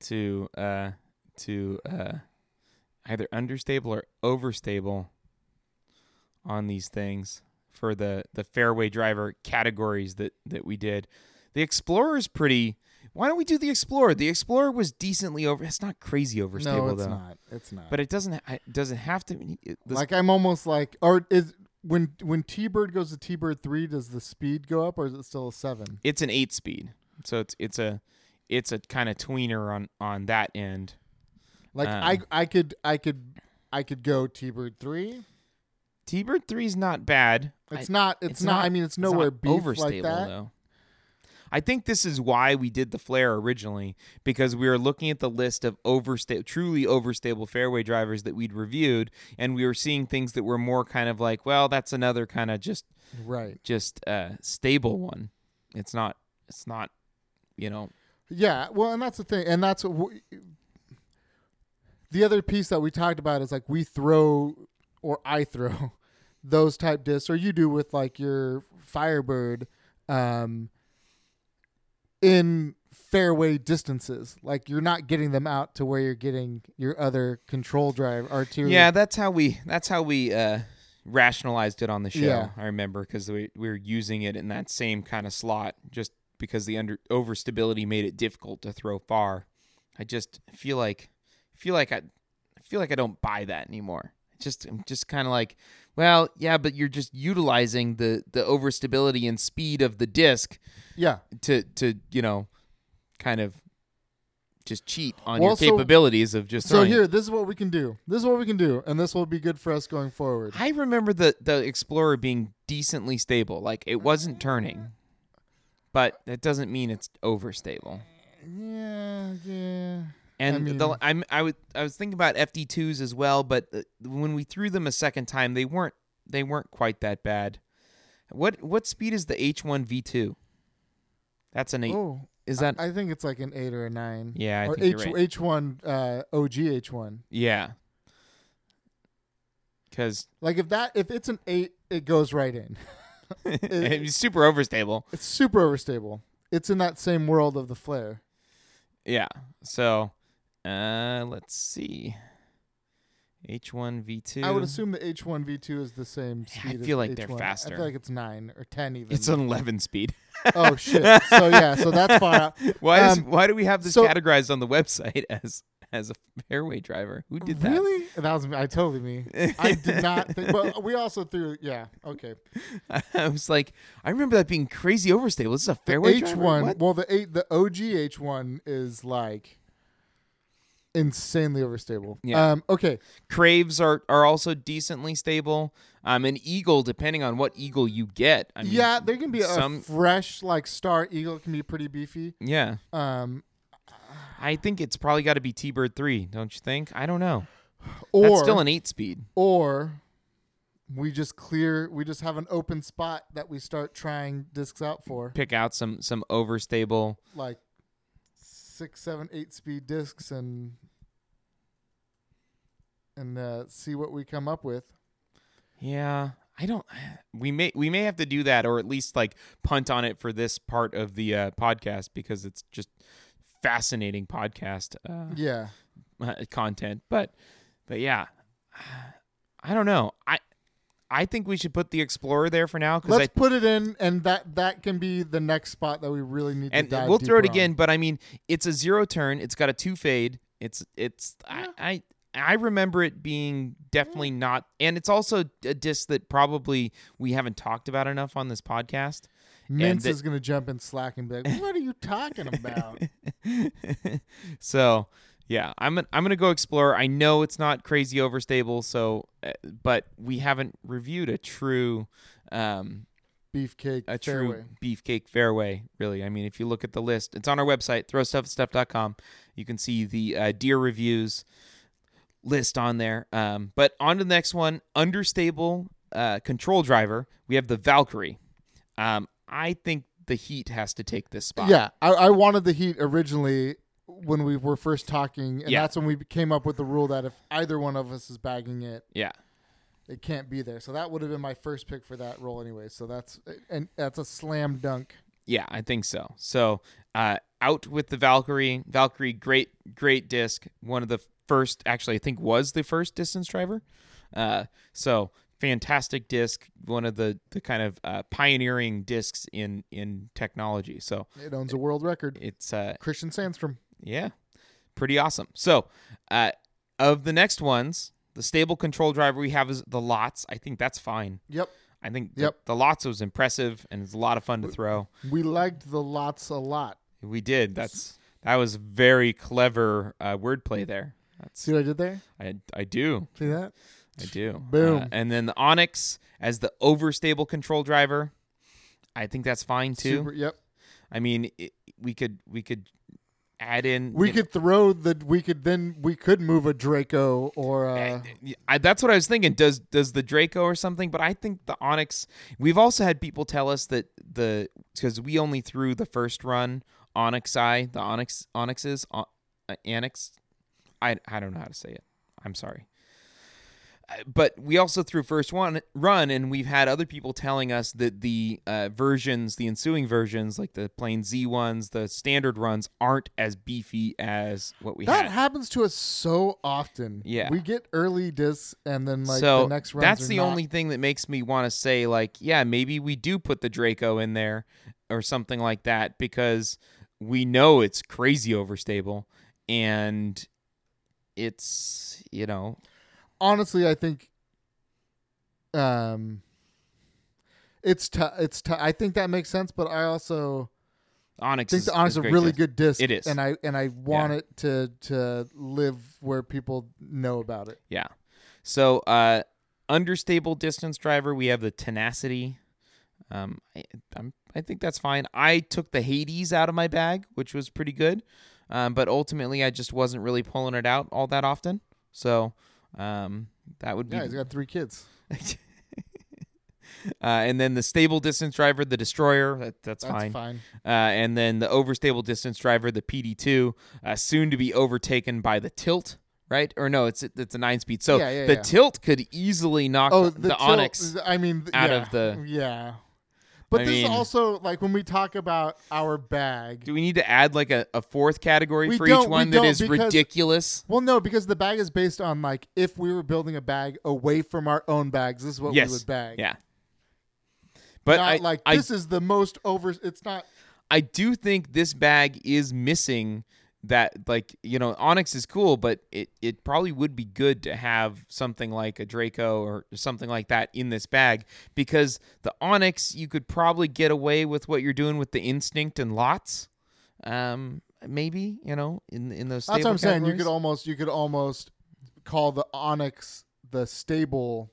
to uh to uh either understable or overstable on these things for the the fairway driver categories that that we did. The Explorer is pretty why don't we do the Explorer? The Explorer was decently over. It's not crazy overstable no, it's though, not. It's not. but it doesn't. It doesn't have to. It, this- like I'm almost like, or is when when Teebird goes to Teebird three, does the speed go up or is it still a seven? it's an eight speed, so it's it's a it's a kind of tweener on on that end. Like Um, I I could I could I could go Teebird three. Teebird three is not bad. It's I- not it's, not, I mean it's nowhere not beef overstable like that. though. I think this is why we did the flare originally because we were looking at the list of oversta- truly overstable fairway drivers that we'd reviewed, and we were seeing things that were more kind of like, well, that's another kind of just Right. just uh, stable one. It's not. It's not. You know. Yeah. Well, and that's the thing, and that's what we, the other piece that we talked about is like we throw or I throw those type discs, or you do with like your Firebird, um, in fairway distances. Like you're not getting them out to where you're getting your other control drive arterial. Yeah, that's how we. That's how we uh, rationalized it on the show. Yeah. I remember because we, we were using it in that same kind of slot, just because the under overstability made it difficult to throw far. I just feel like feel like I, I feel like I don't buy that anymore. Just I'm just kind of like, well, yeah, but you're just utilizing the the overstability and speed of the disc Yeah. to to you know, kind of just cheat on Well, your so- capabilities of just So it. here, this is what we can do. This is what we can do, and this will be good for us going forward. I remember the the Explorer being decently stable. Like it wasn't turning, but that doesn't mean it's overstable. Yeah, yeah. And I mean- the, I'm I would I was thinking about FD2s as well, but when we threw them a second time, they weren't they weren't quite that bad. What what speed is the H1 V2? That's an eight. Oh, is that I think it's like an eight or a nine. yeah? I or think H right. H one uh, OG H one. Yeah. Because Like if that if it's an eight, it goes right in. it's super overstable. It's super overstable. It's in that same world of the flare. Yeah. So, uh, let's see. H1 V2. I would assume the H one V two is the same I speed. as feel like they're H1. I feel like it's nine or ten even. it's an 11 speed. oh shit! So yeah, so that's far out. Why Um, why do we have this so- categorized on the website as as a fairway driver? Who did that? Really? That was. I totally me. I did not think. Well, we also threw. Yeah. Okay. I was like, I remember that being crazy overstable. This is a fairway H driver. one. Well, the eight, the OG H one is like insanely overstable. Yeah. Um. Okay. Craves are are also decently stable. Um, an eagle, depending on what eagle you get. I mean, yeah, there can be a some- fresh like Star Eagle can be pretty beefy. yeah. Um. I think it's probably got to be Teebird three. Don't you think? I don't know. Or That's still an eight speed. or we just clear. We just have an open spot that we start trying discs out for, Pick out some some overstable. like six, seven, eight speed discs, and and uh, see what we come up with. Yeah, I don't. We may we may have to do that, or at least like punt on it for this part of the uh, podcast because it's just fascinating podcast uh, Yeah. content. But but yeah, I don't know. I I think we should put the Explorer there for now because Let's put it in, and that that can be the next spot that we really need and to dive we'll throw it on. again. But I mean, it's a zero turn. It's got a two fade. It's it's I, I I remember it being definitely not, and it's also a disc that probably we haven't talked about enough on this podcast. Mince that- is gonna jump in Slack and be like, "What are you talking about?" so yeah, I'm I'm gonna go explore. I know it's not crazy overstable, so uh, but we haven't reviewed a true. Um, Beefcake a fairway. true beefcake fairway really i mean if you look at the list it's on our website throwstuffstuff.com you can see the uh, deer reviews list on there um, but on to the next one understable uh, control driver we have the valkyrie um, i think the heat has to take this spot Yeah, I, I wanted the Heat originally when we were first talking, and Yeah. that's when we came up with the rule that if either one of us is bagging it, yeah it can't be there. So that would have been my first pick for that role anyway. So that's and that's a slam dunk. Yeah, I think so. So uh, out with the Valkyrie. Valkyrie, great, great disc. One of the first, actually, I think was the first distance driver. Uh, so fantastic disc. One of the the kind of uh, pioneering discs in in technology. So It owns a world record. it's uh, Christian Sandstrom. yeah, pretty awesome. So uh, of the next ones, the stable control driver we have is the Lots. I think that's fine. Yep. I think the, Yep. the Lots was impressive and it's a lot of fun to throw. We liked the lots a lot. We did. That's that was very clever uh, wordplay there. That's See what I did there? I I do See that? I do. Boom. Uh, and then the Onyx as the overstable control driver. I think that's fine too. Super, yep. I mean, it, we could we could add in. We you know, could throw the. We could then. We could move a Draco or a. I, that's what I was thinking. Does does the Draco or something? But I think the Onyx. We've also had people tell us that the because we only threw the first run Onyx Eye, the Onyx Onyxes, uh, Annex. I I don't know how to say it. I'm sorry. Uh, But we also threw first one run, and we've had other people telling us that the uh, versions, the ensuing versions, like the plain Z ones, the standard runs, aren't as beefy as what we That had. happens to us so often. Yeah. we get early discs and then like so the next runs that's the not- only thing that makes me want to say like yeah maybe we do put the draco in there or something like that because we know it's crazy overstable and it's you know honestly, I think, um, it's t- it's t- I think that makes sense, but I also onyx think is, the Onyx is is a really disc. good disc. It is. and I and I want it to to live where people know about it. yeah so uh understable distance driver we have the tenacity um I, I'm, I think that's fine i took the hades out of my bag which was pretty good um, but ultimately i just wasn't really pulling it out all that often so um that would be Yeah, he's got three kids. uh, and then the stable distance driver, the destroyer, that, that's, That's fine. fine. Uh, and then the overstable distance driver, the PD2, uh, soon to be overtaken by the tilt, right? Or no, it's it's a nine speed. So Yeah, yeah, the yeah. tilt could easily knock Oh, the, the, tilt- Onyx. I mean, th- out of the- yeah. But I this mean- is also like when we talk about our bag. Do we need to add like a, a fourth category for each one that is because- ridiculous? Well, no, because the bag is based on like if we were building a bag away from our own bags, this is what yes. we would bag. Yeah. But not I, like I this is the most over. It's not. I do think this bag is missing that like you know onyx is cool but it it probably would be good to have something like a draco or something like that in this bag because the onyx you could probably get away with what you're doing with the instinct and lots um maybe you know in in those That's what I'm saying. You could almost you could almost call the onyx the stable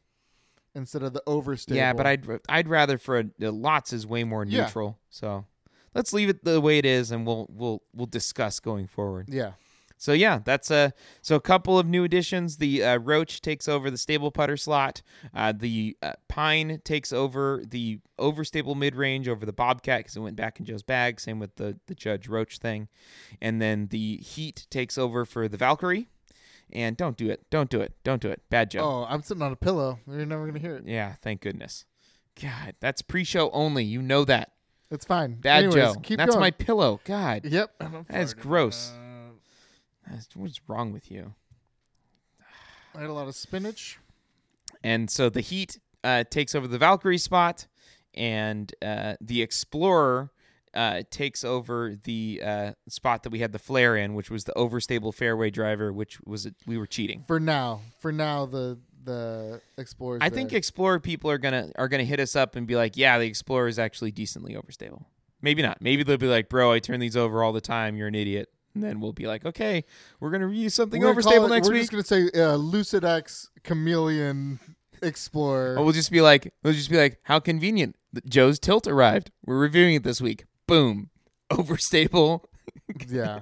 instead of the overstable. yeah but i'd i'd rather for a, the lots is way more Yeah. neutral so let's leave it the way it is and we'll we'll we'll discuss going forward yeah. So yeah, that's a so a couple of new additions. The uh, Roach takes over the stable putter slot. Uh, the uh, Pine takes over the overstable mid range over the Bobcat because it went back in Joe's bag. Same with the the Judge Roach thing, and then the Heat takes over for the Valkyrie. And don't do it, don't do it, don't do it. Bad Joe. Oh, I'm sitting on a pillow. You're never gonna hear it. Yeah, thank goodness. God, that's pre-show only. You know that. It's fine. Bad Anyways, Joe. Keep that's going. my pillow. God, Yep. that is gross. That's- What's wrong with you? I had a lot of spinach. And so the Heat uh, takes over the Valkyrie spot, and uh, the Explorer uh, takes over the uh, spot that we had the flare in, which was the overstable fairway driver, which was we were cheating. For now, for now, the the Explorers. I think Explorer people are gonna are gonna hit us up and be like, yeah, the Explorer is actually decently overstable. Maybe not. Maybe they'll be like, bro, I turn these over all the time. You're an idiot. And then we'll be like, okay, we're gonna use something We're overstable it- next we're week. just gonna say uh, Lucid X Chameleon Explorer. Or we'll just be like, we'll just be like, how convenient. Joe's tilt arrived. We're reviewing it this week. Boom, overstable. Yeah,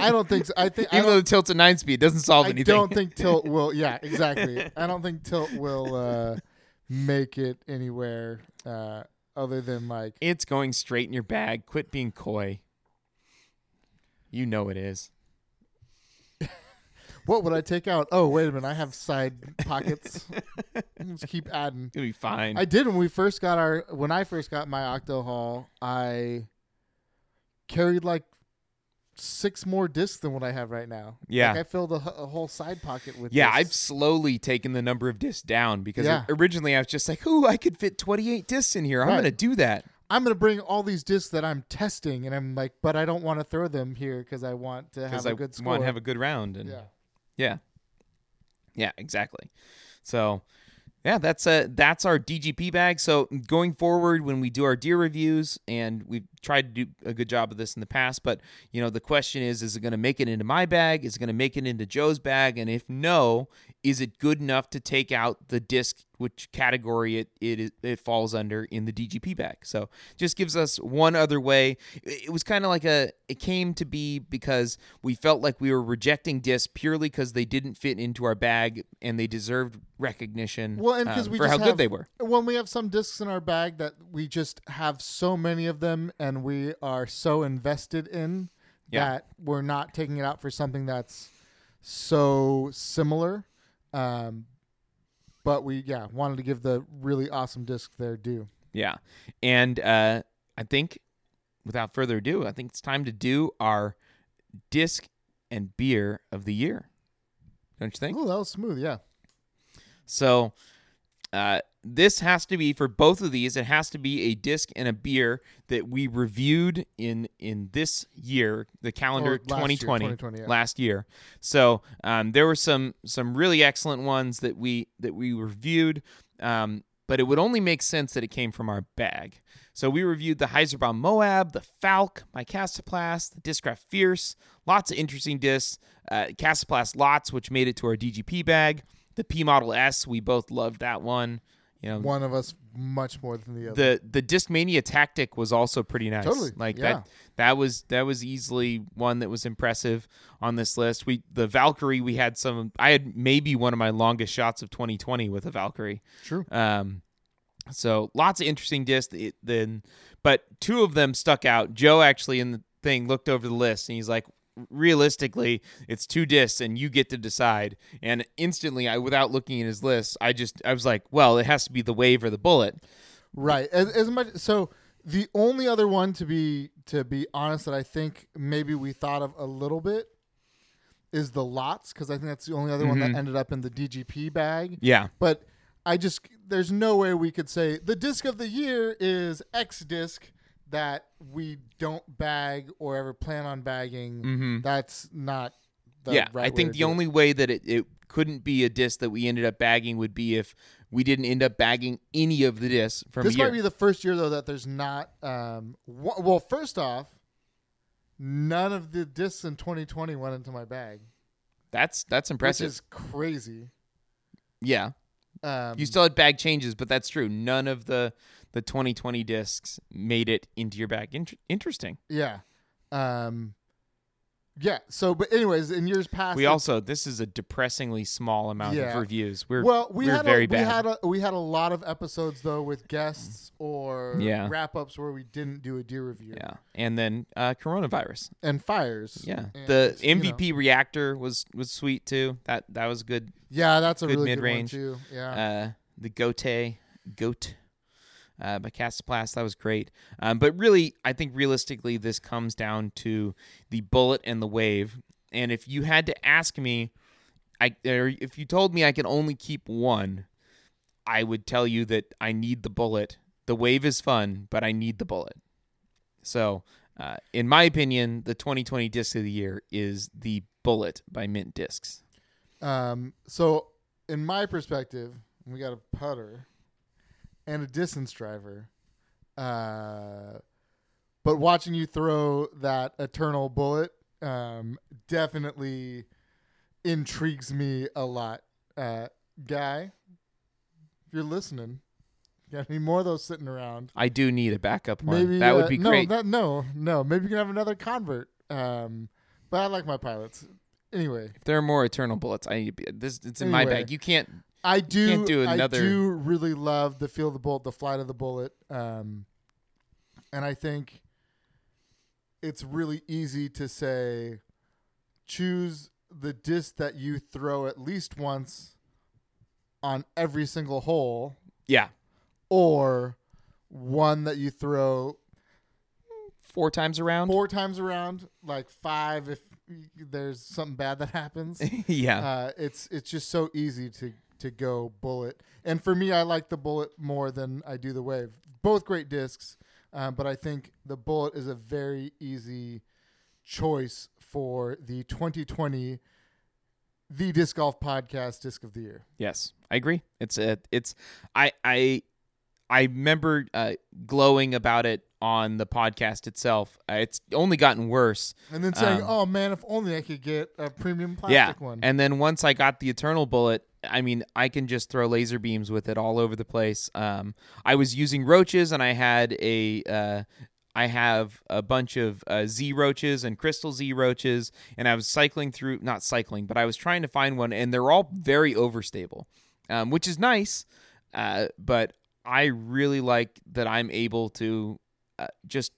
I don't think. So. I think. I Even though the tilt's a nine speed, doesn't solve I anything. I don't think Tilt will. Yeah, exactly. I don't think Tilt will uh, make it anywhere uh, other than like. it's going straight in your bag. Quit being coy. You know it is. What would I take out? Oh, wait a minute. I have side pockets. Let's keep adding. It'll be fine. I did when we first got our when I first got my Octo Haul. I carried like six more discs than what I have right now. Yeah. like I filled a, a whole side pocket with. yeah, I've slowly taken the number of discs down because Yeah. originally I was just like, "Ooh, I could fit 28 discs in here. I'm Right. to do that." I'm gonna bring all these discs that I'm testing, and I'm like, but I don't want to throw them here because I want to have Because a I good score. want to have a good round. And yeah. Yeah. Yeah, exactly. So, yeah, that's a that's our DGP bag. So, going forward when we do our deer reviews and we've tried to do a good job of this in the past, but you know, the question is is it going to make it into my bag? Is it going to make it into Joe's bag? And if no, is it good enough to take out the disc which category it it it falls under in the DGP bag? So, just gives us one other way. It was kind of like a it came to be because we felt like we were rejecting discs purely because they didn't fit into our bag and they deserved recognition Well, and because um, we for just how have, good they were. When we have some discs in our bag that we just have so many of them, and we are so invested in Yeah. that we're not taking it out for something that's so similar. Um, but we yeah wanted to give the really awesome disc their due. Yeah. And uh, I think without further ado, I think it's time to do our disc and beer of the year. Don't you think? Oh, that was smooth. Yeah. So uh, this has to be for both of these. It has to be a disc and a beer that we reviewed in in this year, the calendar Or last year, 2020, 2020, yeah. last year. So um, there were some some really excellent ones that we that we reviewed. Um, but it would only make sense that it came from our bag. So we reviewed the Heiserbaum Moab, the Falk my Kastaplast, the Discraft Fierce, lots of interesting discs. Uh, Kastaplast Lots, which made it to our DGP bag. The P Model S, we both loved that one. You know, One of us much more than the other. the the Discmania Tactic was also pretty nice. Totally, like yeah. that that was that was easily one that was impressive on this list. We the Valkyrie we had some. I had maybe one of my longest shots of 2020 with a Valkyrie. True. Um, so lots of interesting discs. It, then, but two of them stuck out. Joe actually in the thing looked over the list and he's like, realistically, it's two discs and you get to decide. And instantly, I without looking at his list, I just I was like, well, it has to be the wave or the bullet. Right. As, as much so the only other one to be to be honest that I think maybe we thought of a little bit is the lots because I think that's the only other one that mm-hmm. ended up in the DGP bag. Yeah. But I just there's no way we could say the disc of the year is X disc that we don't bag or ever plan on bagging. That's not the Mm-hmm. yeah, right I think the do it. only way that it, it couldn't be a disc that we ended up bagging would be if we didn't end up bagging any of the discs from This might be the first year though that there's not. Um, wh- well, first off, none of the discs in 2020 went into my bag, that's that's impressive. which is crazy. yeah, Um, you still had bag changes, but that's true. None of the the 2020 discs made it into your bag. Inter- interesting. yeah, um, yeah. So, but anyways, in years past, We also this is a depressingly small amount of reviews. We're well, we we're had very a, bad. we had a we had a lot of episodes though with guests or Yeah. wrap ups where we didn't do a deer review yeah, and then uh, coronavirus. and fires. Yeah, And, the you know, MVP reactor was was sweet too. That that was good. yeah, that's a good really mid-range. good one too. Yeah, uh, the Gote Goat uh, by Kastaplast. That was great. Um, but really, I think realistically, this comes down to the bullet and the wave. And if you had to ask me, I or if you told me I could only keep one, I would tell you that I need the bullet. The wave is fun, but I need the bullet. So, uh, in my opinion, the 2020 disc of the year is the Bullet by Mint Discs. Um, so, in my perspective, we got a putter and a distance driver. Uh, but watching you throw that eternal bullet um, definitely intrigues me a lot. Uh, guy, if you're listening, got any more of those sitting around? I do need a backup one. Maybe that uh, would be no, great. That, no, no. Maybe you can have another convert. Um, but I like my pilots. Anyway, if there are more Eternal Bullets, I need to be, this. It's in my bag. You can't. I do. do another- I do really love the feel of the bullet, the flight of the bullet, um, and I think it's really easy to say choose the disc that you throw at least once on every single hole, Yeah, or one that you throw four times around. four times around, like five if there's something bad that happens. yeah, uh, it's it's just so easy to to go bullet. And for me, I like the bullet more than I do the wave. Both great discs, um, but I think the bullet is a very easy choice for the 2020 the disc golf podcast disc of the year. yes, I agree. It's a. It's. I. I. I remember uh, glowing about it on the podcast itself. Uh, it's only gotten worse. And then saying, Um, "Oh man, if only I could get a premium yeah, plastic one." and then once I got the Eternal Bullet, I mean, I can just throw laser beams with it all over the place. Um, I was using roaches, and I had a. Uh, I have a bunch of uh, Z roaches and crystal Z roaches, and I was cycling through, not cycling, but I was trying to find one, and they're all very overstable, um, which is nice. Uh, but I really like that I'm able to uh, just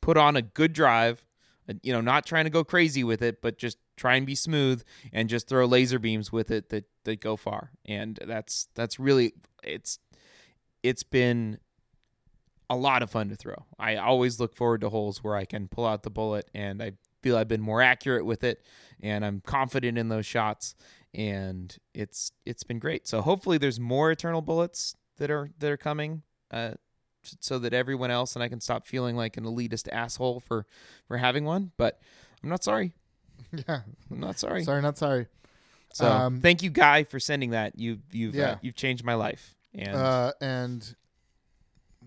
put on a good drive, uh, you know, not trying to go crazy with it, but just try and be smooth and just throw laser beams with it that that go far. And that's that's really it's it's been a lot of fun to throw. I always look forward to holes where I can pull out the bullet and I feel I've been more accurate with it and I'm confident in those shots and it's it's been great. So hopefully there's more eternal bullets that are that are coming uh so that everyone else and I can stop feeling like an elitist asshole for for having one, but I'm not sorry. yeah, I'm not sorry. sorry, not sorry. So Um, thank you, Guy, for sending that. You you've uh, Yeah. you've changed my life. And Uh, and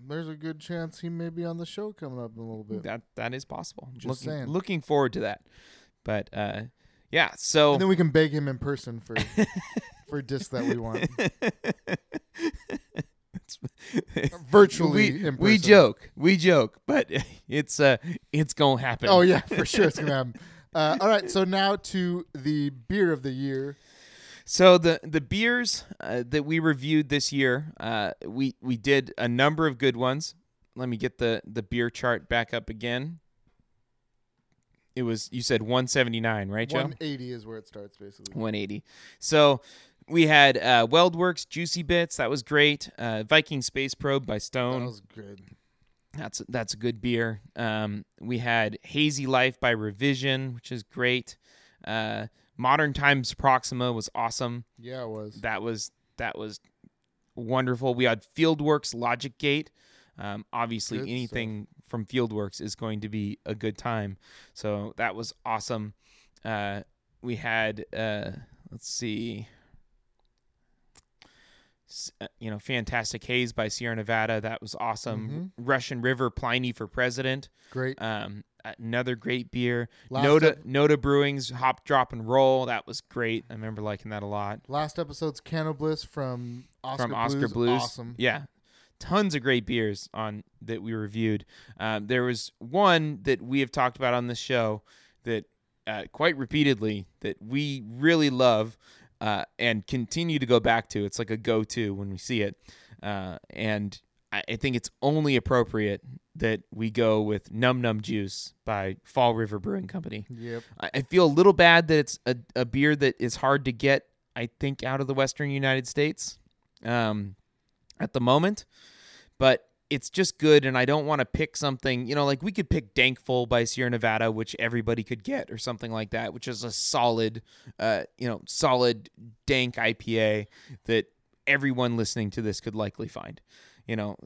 there's a good chance he may be on the show coming up in a little bit. that that is possible. Just looking saying. looking forward to that. But uh, yeah, so And then we can beg him in person for for discs that we want. Virtually we, in we person. joke, we joke, but it's uh it's gonna happen. Oh yeah, for sure it's gonna happen. Uh, all right, so now to the beer of the year. So the the beers uh, that we reviewed this year, uh, we we did a number of good ones. Let me get the the beer chart back up again. It was you said 179, right, Joe? 180 is where it starts, basically. 180. So we had uh, WeldWorks Juicy Bits. That was great. Uh, Viking Space Probe by Stone. That was good. That's that's a good beer. Um, we had Hazy Life by Revision, which is great. Uh, Modern Times Proxima was awesome. Yeah, it was. That was that was wonderful. We had Fieldworks Logic Gate. Um, obviously, Good anything from Fieldworks is going to be a good time. So that was awesome. Uh, we had uh, let's see. Uh, You know, Fantastic Haze by Sierra Nevada. That was awesome. Russian River Pliny for President. Great. Um, another great beer. Last Noda ep- Noda Brewing's Hop Drop and Roll. That was great. I remember liking that a lot. Last episode's Can-O-Bliss from Oskar From Oskar Blues. Blues. Awesome. Yeah. Tons of great beers on that we reviewed. Um, there was one that we have talked about on this show that uh, quite repeatedly that we really love uh, and continue to go back to. It's like a go-to when we see it, uh, and I, I think it's only appropriate that we go with Num Num Juice by Fall River Brewing Company. Yep. I, I feel a little bad that it's a, a beer that is hard to get. I think out of the Western United States, um, at the moment, but it's just good. And I don't want to pick something. You know, like we could pick Dankful by Sierra Nevada, which everybody could get, or something like that, which is a solid, uh, you know, solid dank IPA that everyone listening to this could likely find. You know,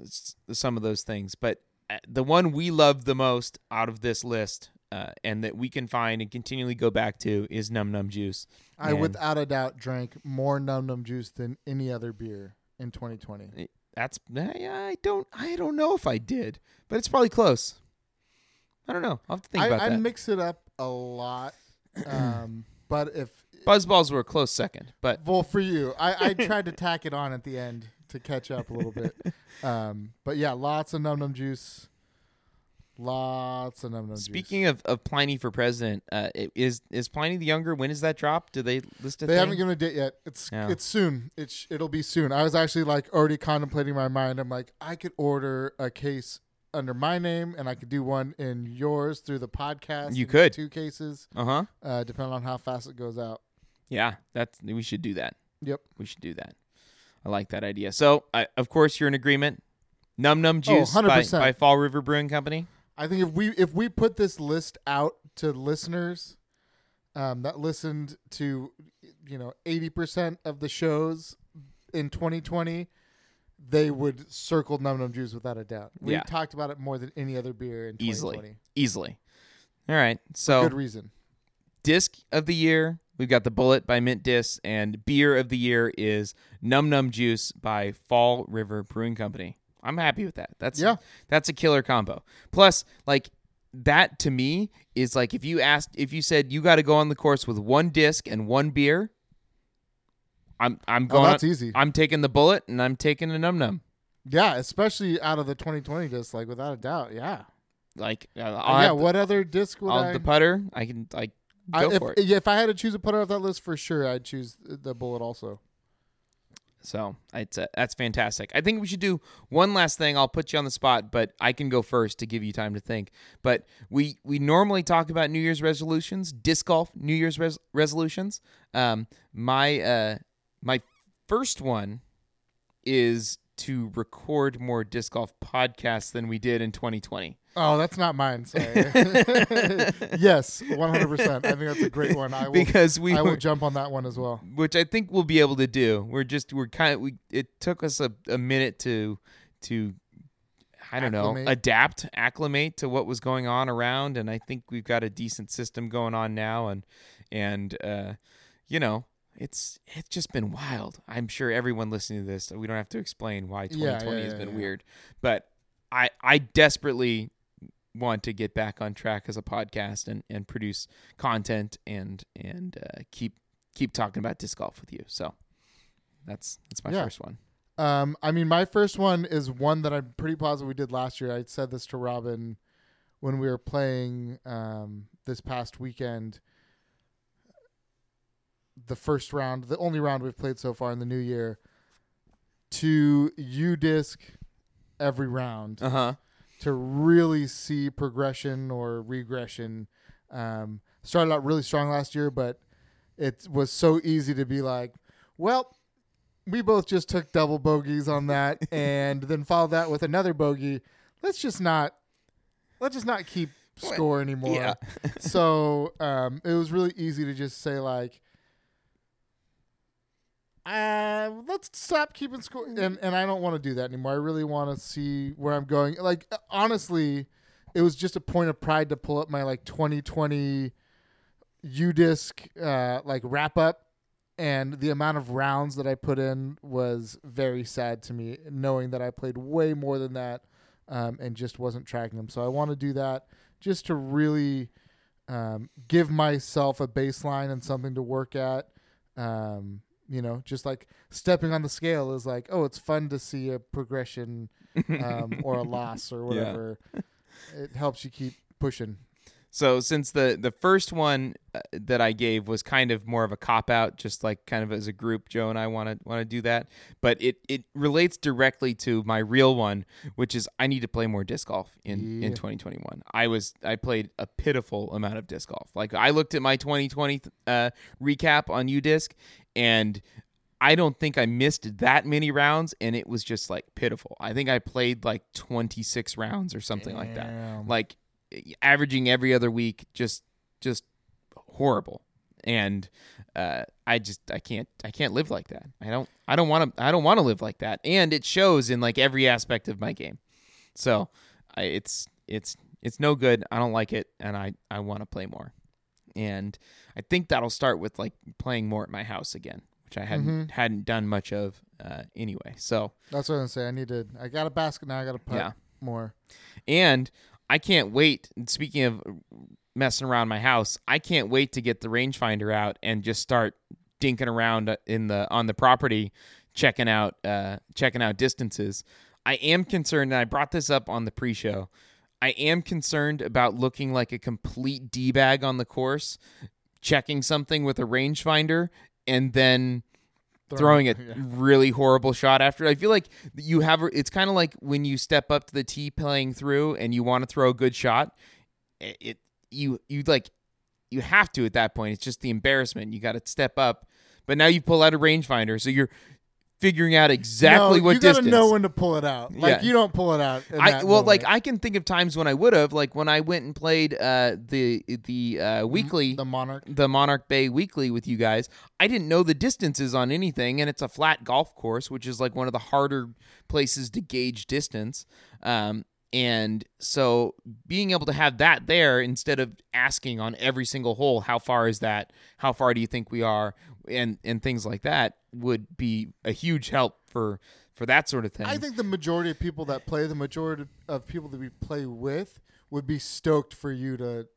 some of those things, but uh, the one we love the most out of this list. Uh, and that we can find and continually go back to is Num Num Juice. I And- without a doubt drank more Num Num juice than any other beer in 2020. That's I I don't I don't know if I did, but it's probably close. I don't know. I'll have to think I, about I that. mix it up a lot, um, but if Buzzballs were a close second, but well for you, I, I tried to tack it on at the end to catch up a little bit. Um, but yeah, lots of Num Num juice. Lots of Num Num juice. speaking of, of Pliny for president, uh, is is Pliny the younger? When is that drop? Do they list a They thing? haven't given a date yet. It's it's soon. It's it'll be soon. I was actually like already contemplating my mind. I'm like, I could order a case under my name, and I could do one in yours through the podcast. You could. two cases, uh huh. uh, depending on how fast it goes out. Yeah, that's we should do that. Yep. We should do that. I like that idea. So, I, of course, you're in agreement. Num Num Oh, Juice by, 100%. by Fall River Brewing Company. I think if we if we put this list out to listeners um, that listened to you know eighty percent of the shows in 2020, they would circle Num Num Juice without a doubt. We Yeah. talked about it more than any other beer in Easily. 2020. Easily. All right. So Good reason. disc of the year, we've got the Bullet by Mint Disc, and beer of the year is Num Num Juice by Fall River Brewing Company. I'm happy with that. That's Yeah. that's a killer combo. Plus, like that to me is like if you asked if you said you got to go on the course with one disc and one beer, I'm I'm Oh, going. that's easy. I'm taking the Bullet and I'm taking a Num Num. yeah, especially out of the 2020 disc, like without a doubt. Yeah. Like uh, yeah. the, what other disc would I? the putter. I can like I- go if, for it. if I had to choose a putter off that list for sure, I'd choose the bullet also. So it's uh, that's fantastic. I think we should do one last thing. I'll put you on the spot, but I can go first to give you time to think. But we we normally talk about New Year's resolutions, disc golf New Year's res- resolutions. Um, my uh, my first one is to record more disc golf podcasts than we did in 2020. Oh, that's not mine. Sorry. yes, 100%. I think that's a great one. I will, because we I were, will jump on that one as well. which I think we'll be able to do. We're just we're kind of we. It took us a, a minute to to I don't Acclimate. know adapt, acclimate to what was going on around, and I think we've got a decent system going on now, and and uh, you know it's it's just been wild. I'm sure everyone listening to this, we don't have to explain why Yeah, 2020 yeah, has been yeah. weird, but I I desperately want to get back on track as a podcast and and produce content and and uh, keep keep talking about disc golf with you. So that's that's my Yeah. first one. Um, I mean, my first one is one that I'm pretty positive we did last year. I said this to Robin when we were playing um, this past weekend. The first round, the only round we've played so far in the new year, to UDisc every round Uh huh. To really see progression or regression. Um, started out really strong last year, but it was so easy to be like, well, we both just took double bogeys on that and then followed that with another bogey. Let's just not let's just not keep score anymore. Yeah. so um, it was really easy to just say like uh, let's stop keeping score and, and I don't want to do that anymore. I really want to see where I'm going. Like honestly, it was just a point of pride to pull up my like 2020 UDisc uh, like wrap up and the amount of rounds that I put in was very sad to me, knowing that I played way more than that um, and just wasn't tracking them. So I want to do that just to really um, give myself a baseline and something to work at. Um, you know, just like stepping on the scale is like, oh, it's fun to see a progression um, or a loss or whatever. It helps you keep pushing. So since the the first one uh, that I gave was kind of more of a cop out, just like kind of as a group, Joe and I want to want to do that, but it it relates directly to my real one, which is I need to play more disc golf in Yeah. in 2021. I was I played a pitiful amount of disc golf. Like I looked at my 2020 uh, recap on UDisc, and I don't think I missed that many rounds, and it was just like pitiful. I think I played like 26 rounds or something like that like averaging every other week just just horrible and uh, I just I can't I can't live like that. I don't I don't want to I don't want to live like that, and it shows in like every aspect of my game. So I, it's it's it's no good. I don't like it, and I I want to play more, and I think that'll start with like playing more at my house again, which I hadn't hadn't done much of uh, anyway. So That's what I'm saying. I need to. I got a basket now. I got to put Yeah. more. And I can't wait. Speaking of messing around my house, I can't wait to get the rangefinder out and just start dinking around in the on the property, checking out uh, checking out distances. I am concerned, and I brought this up on the pre-show. I am concerned about looking like a complete d bag on the course, checking something with a rangefinder, and then throwing a yeah. really horrible shot after. I feel like you have it's kind of like when you step up to the tee playing through and you want to throw a good shot. It, it you you like you have to at that point. It's just the embarrassment. You got to step up, but now you pull out a rangefinder, so you're figuring out exactly no, what you gotta distance. know when to pull it out. Like Yeah. you don't pull it out. I well, like. I can think of times when I would have, like when I went and played uh, the the uh, weekly the monarch. the Monarch Bay Weekly with you guys, I didn't know the distances on anything, and it's a flat golf course, which is like one of the harder places to gauge distance. Um, and so being able to have that there instead of asking on every single hole, how far is that? How far do you think we are? And and things like that would be a huge help for for that sort of thing. I think the majority of people that play, the majority of people that we play with, would be stoked for you to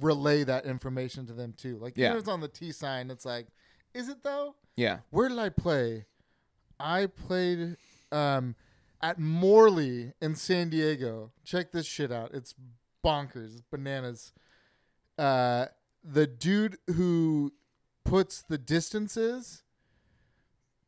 relay that information to them too. Like Yeah. it's on the T sign, it's like, is it though? yeah. Where did I play? I played um, at Morley in San Diego. Check this shit out. It's bonkers. It's bananas. Uh, the dude who puts the distances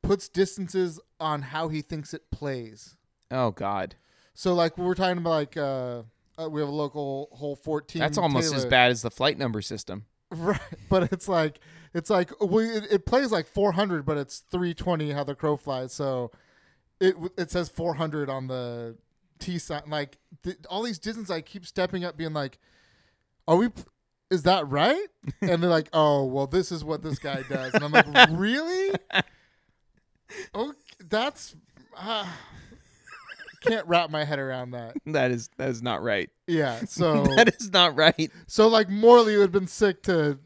puts distances on how he thinks it plays. Oh God, So like we're talking about like uh, uh, we have a local hole 14 that's almost as bad as the flight number system. Right, but it's like it's like we it, it plays like 400, but it's 320 how the crow flies. So it it says 400 on the T sign. Like th- all these distances, I keep stepping up, being like, "Are we? Is that right?" And they're like, "Oh, well, this is what this guy does." And I'm like, "Really? Okay, that's." Uh, can't wrap my head around that. That is that is not right. Yeah, so that is not right. so like Morley would have been sick to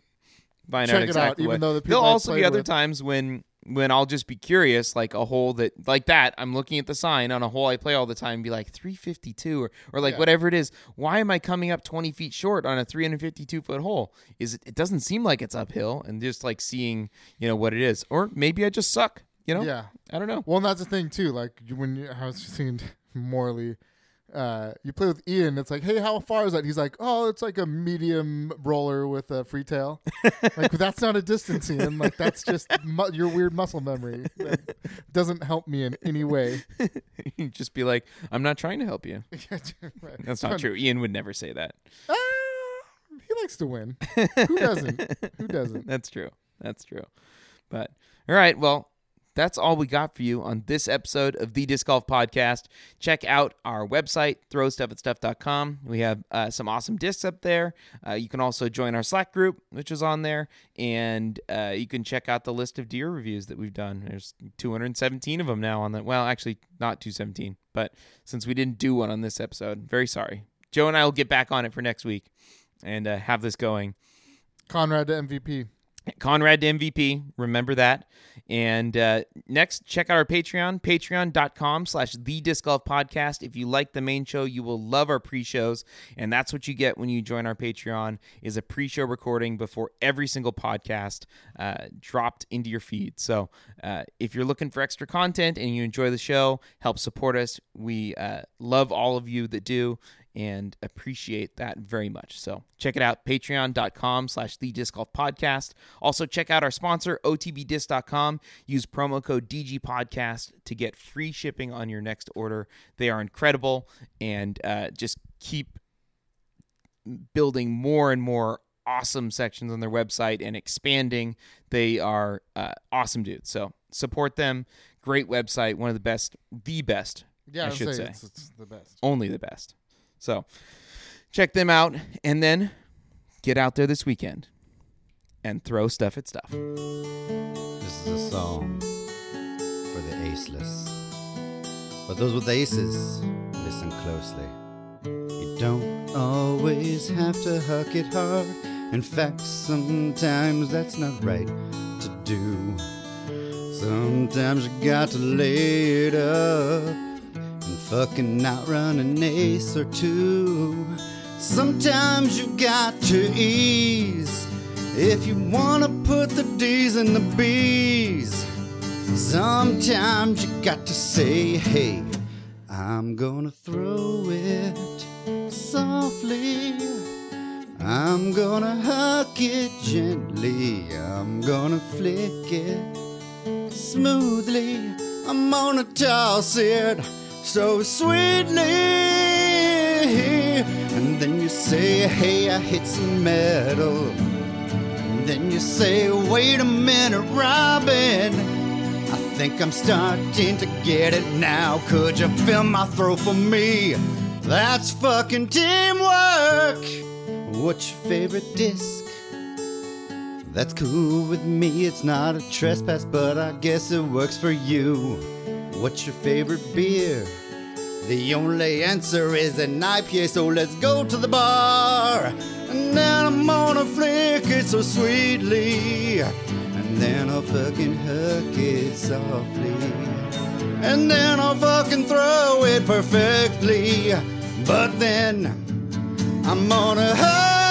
find Check out it out, exactly even though the people There'll also be other with- times when when I'll just be curious, like a hole that like that. I'm looking at the sign on a hole I play all the time, and be like 352 or or like Yeah. whatever it is. Why am I coming up 20 feet short on a 352 foot hole? Is it? It doesn't seem like it's uphill, and just like seeing you know what it is, or maybe I just suck. You know? yeah. I don't know. Well, and that's the thing too. Like when you, I was seeing Morley, uh, you play with Ian. It's like, hey, how far is that? He's like, oh, it's like a medium roller with a free tail. like that's not a distance, Ian. Like that's just mu- your weird muscle memory. That doesn't help me in any way. you just be like, I'm not trying to help you. Right. That's not true. Ian would never say that. Ah, he likes to win. Who doesn't? Who doesn't? That's true. That's true. But all right, well, that's all we got for you on this episode of the Disc Golf Podcast. Check out our website, throwstuffatstuff.com. We have uh, some awesome discs up there. Uh, you can also join our Slack group, which is on there, and uh, you can check out the list of deer reviews that we've done. There's 217 of them now on the. Well, actually, not 217, but since we didn't do one on this episode, very sorry. Joe and I will get back on it for next week and uh, have this going. Conrad to MVP. Conrad to MVP. Remember that. And uh, next, check out our Patreon, patreon.com slash the disc golf podcast. If you like the main show, you will love our pre-shows. And that's what you get when you join our Patreon is a pre-show recording before every single podcast uh, dropped into your feed. So uh, if you're looking for extra content and you enjoy the show, help support us. We uh, love all of you that do and appreciate that very much. So check it out, patreon.com slash the disc golf podcast. Also check out our sponsor, otbdisc.com. Use promo code DG podcast to get free shipping on your next order. They are incredible and uh, just keep building more and more awesome sections on their website and expanding. They are uh, awesome dudes. So support them. Great website, one of the best, the best, Yeah, I I'd should say. It's, it's the best. only the best. So check them out and then get out there this weekend. and throw stuff at stuff. This is a song for the aceless. But those with aces, listen closely. You don't always have to huck it hard. In fact, sometimes that's not right to do. Sometimes you got to lay it up fucking outrun an ace or two. Sometimes you got to ease if you wanna put the D's in the B's. Sometimes you got to say, hey, I'm gonna throw it softly. I'm gonna huck it gently. I'm gonna flick it smoothly. I'm gonna toss it so sweetly. And then you say, hey, I hit some metal. And then you say, wait a minute, Robin. I think I'm starting to get it now. Could you fill my throat for me? That's fucking teamwork. What's your favorite disc? That's cool with me, it's not a trespass, but I guess it works for you. What's your favorite beer? The only answer is an IPA, so let's go to the bar. And then I'm gonna flick it so sweetly. And then I'll fucking hook it softly. And then I'll fucking throw it perfectly. But then I'm gonna hug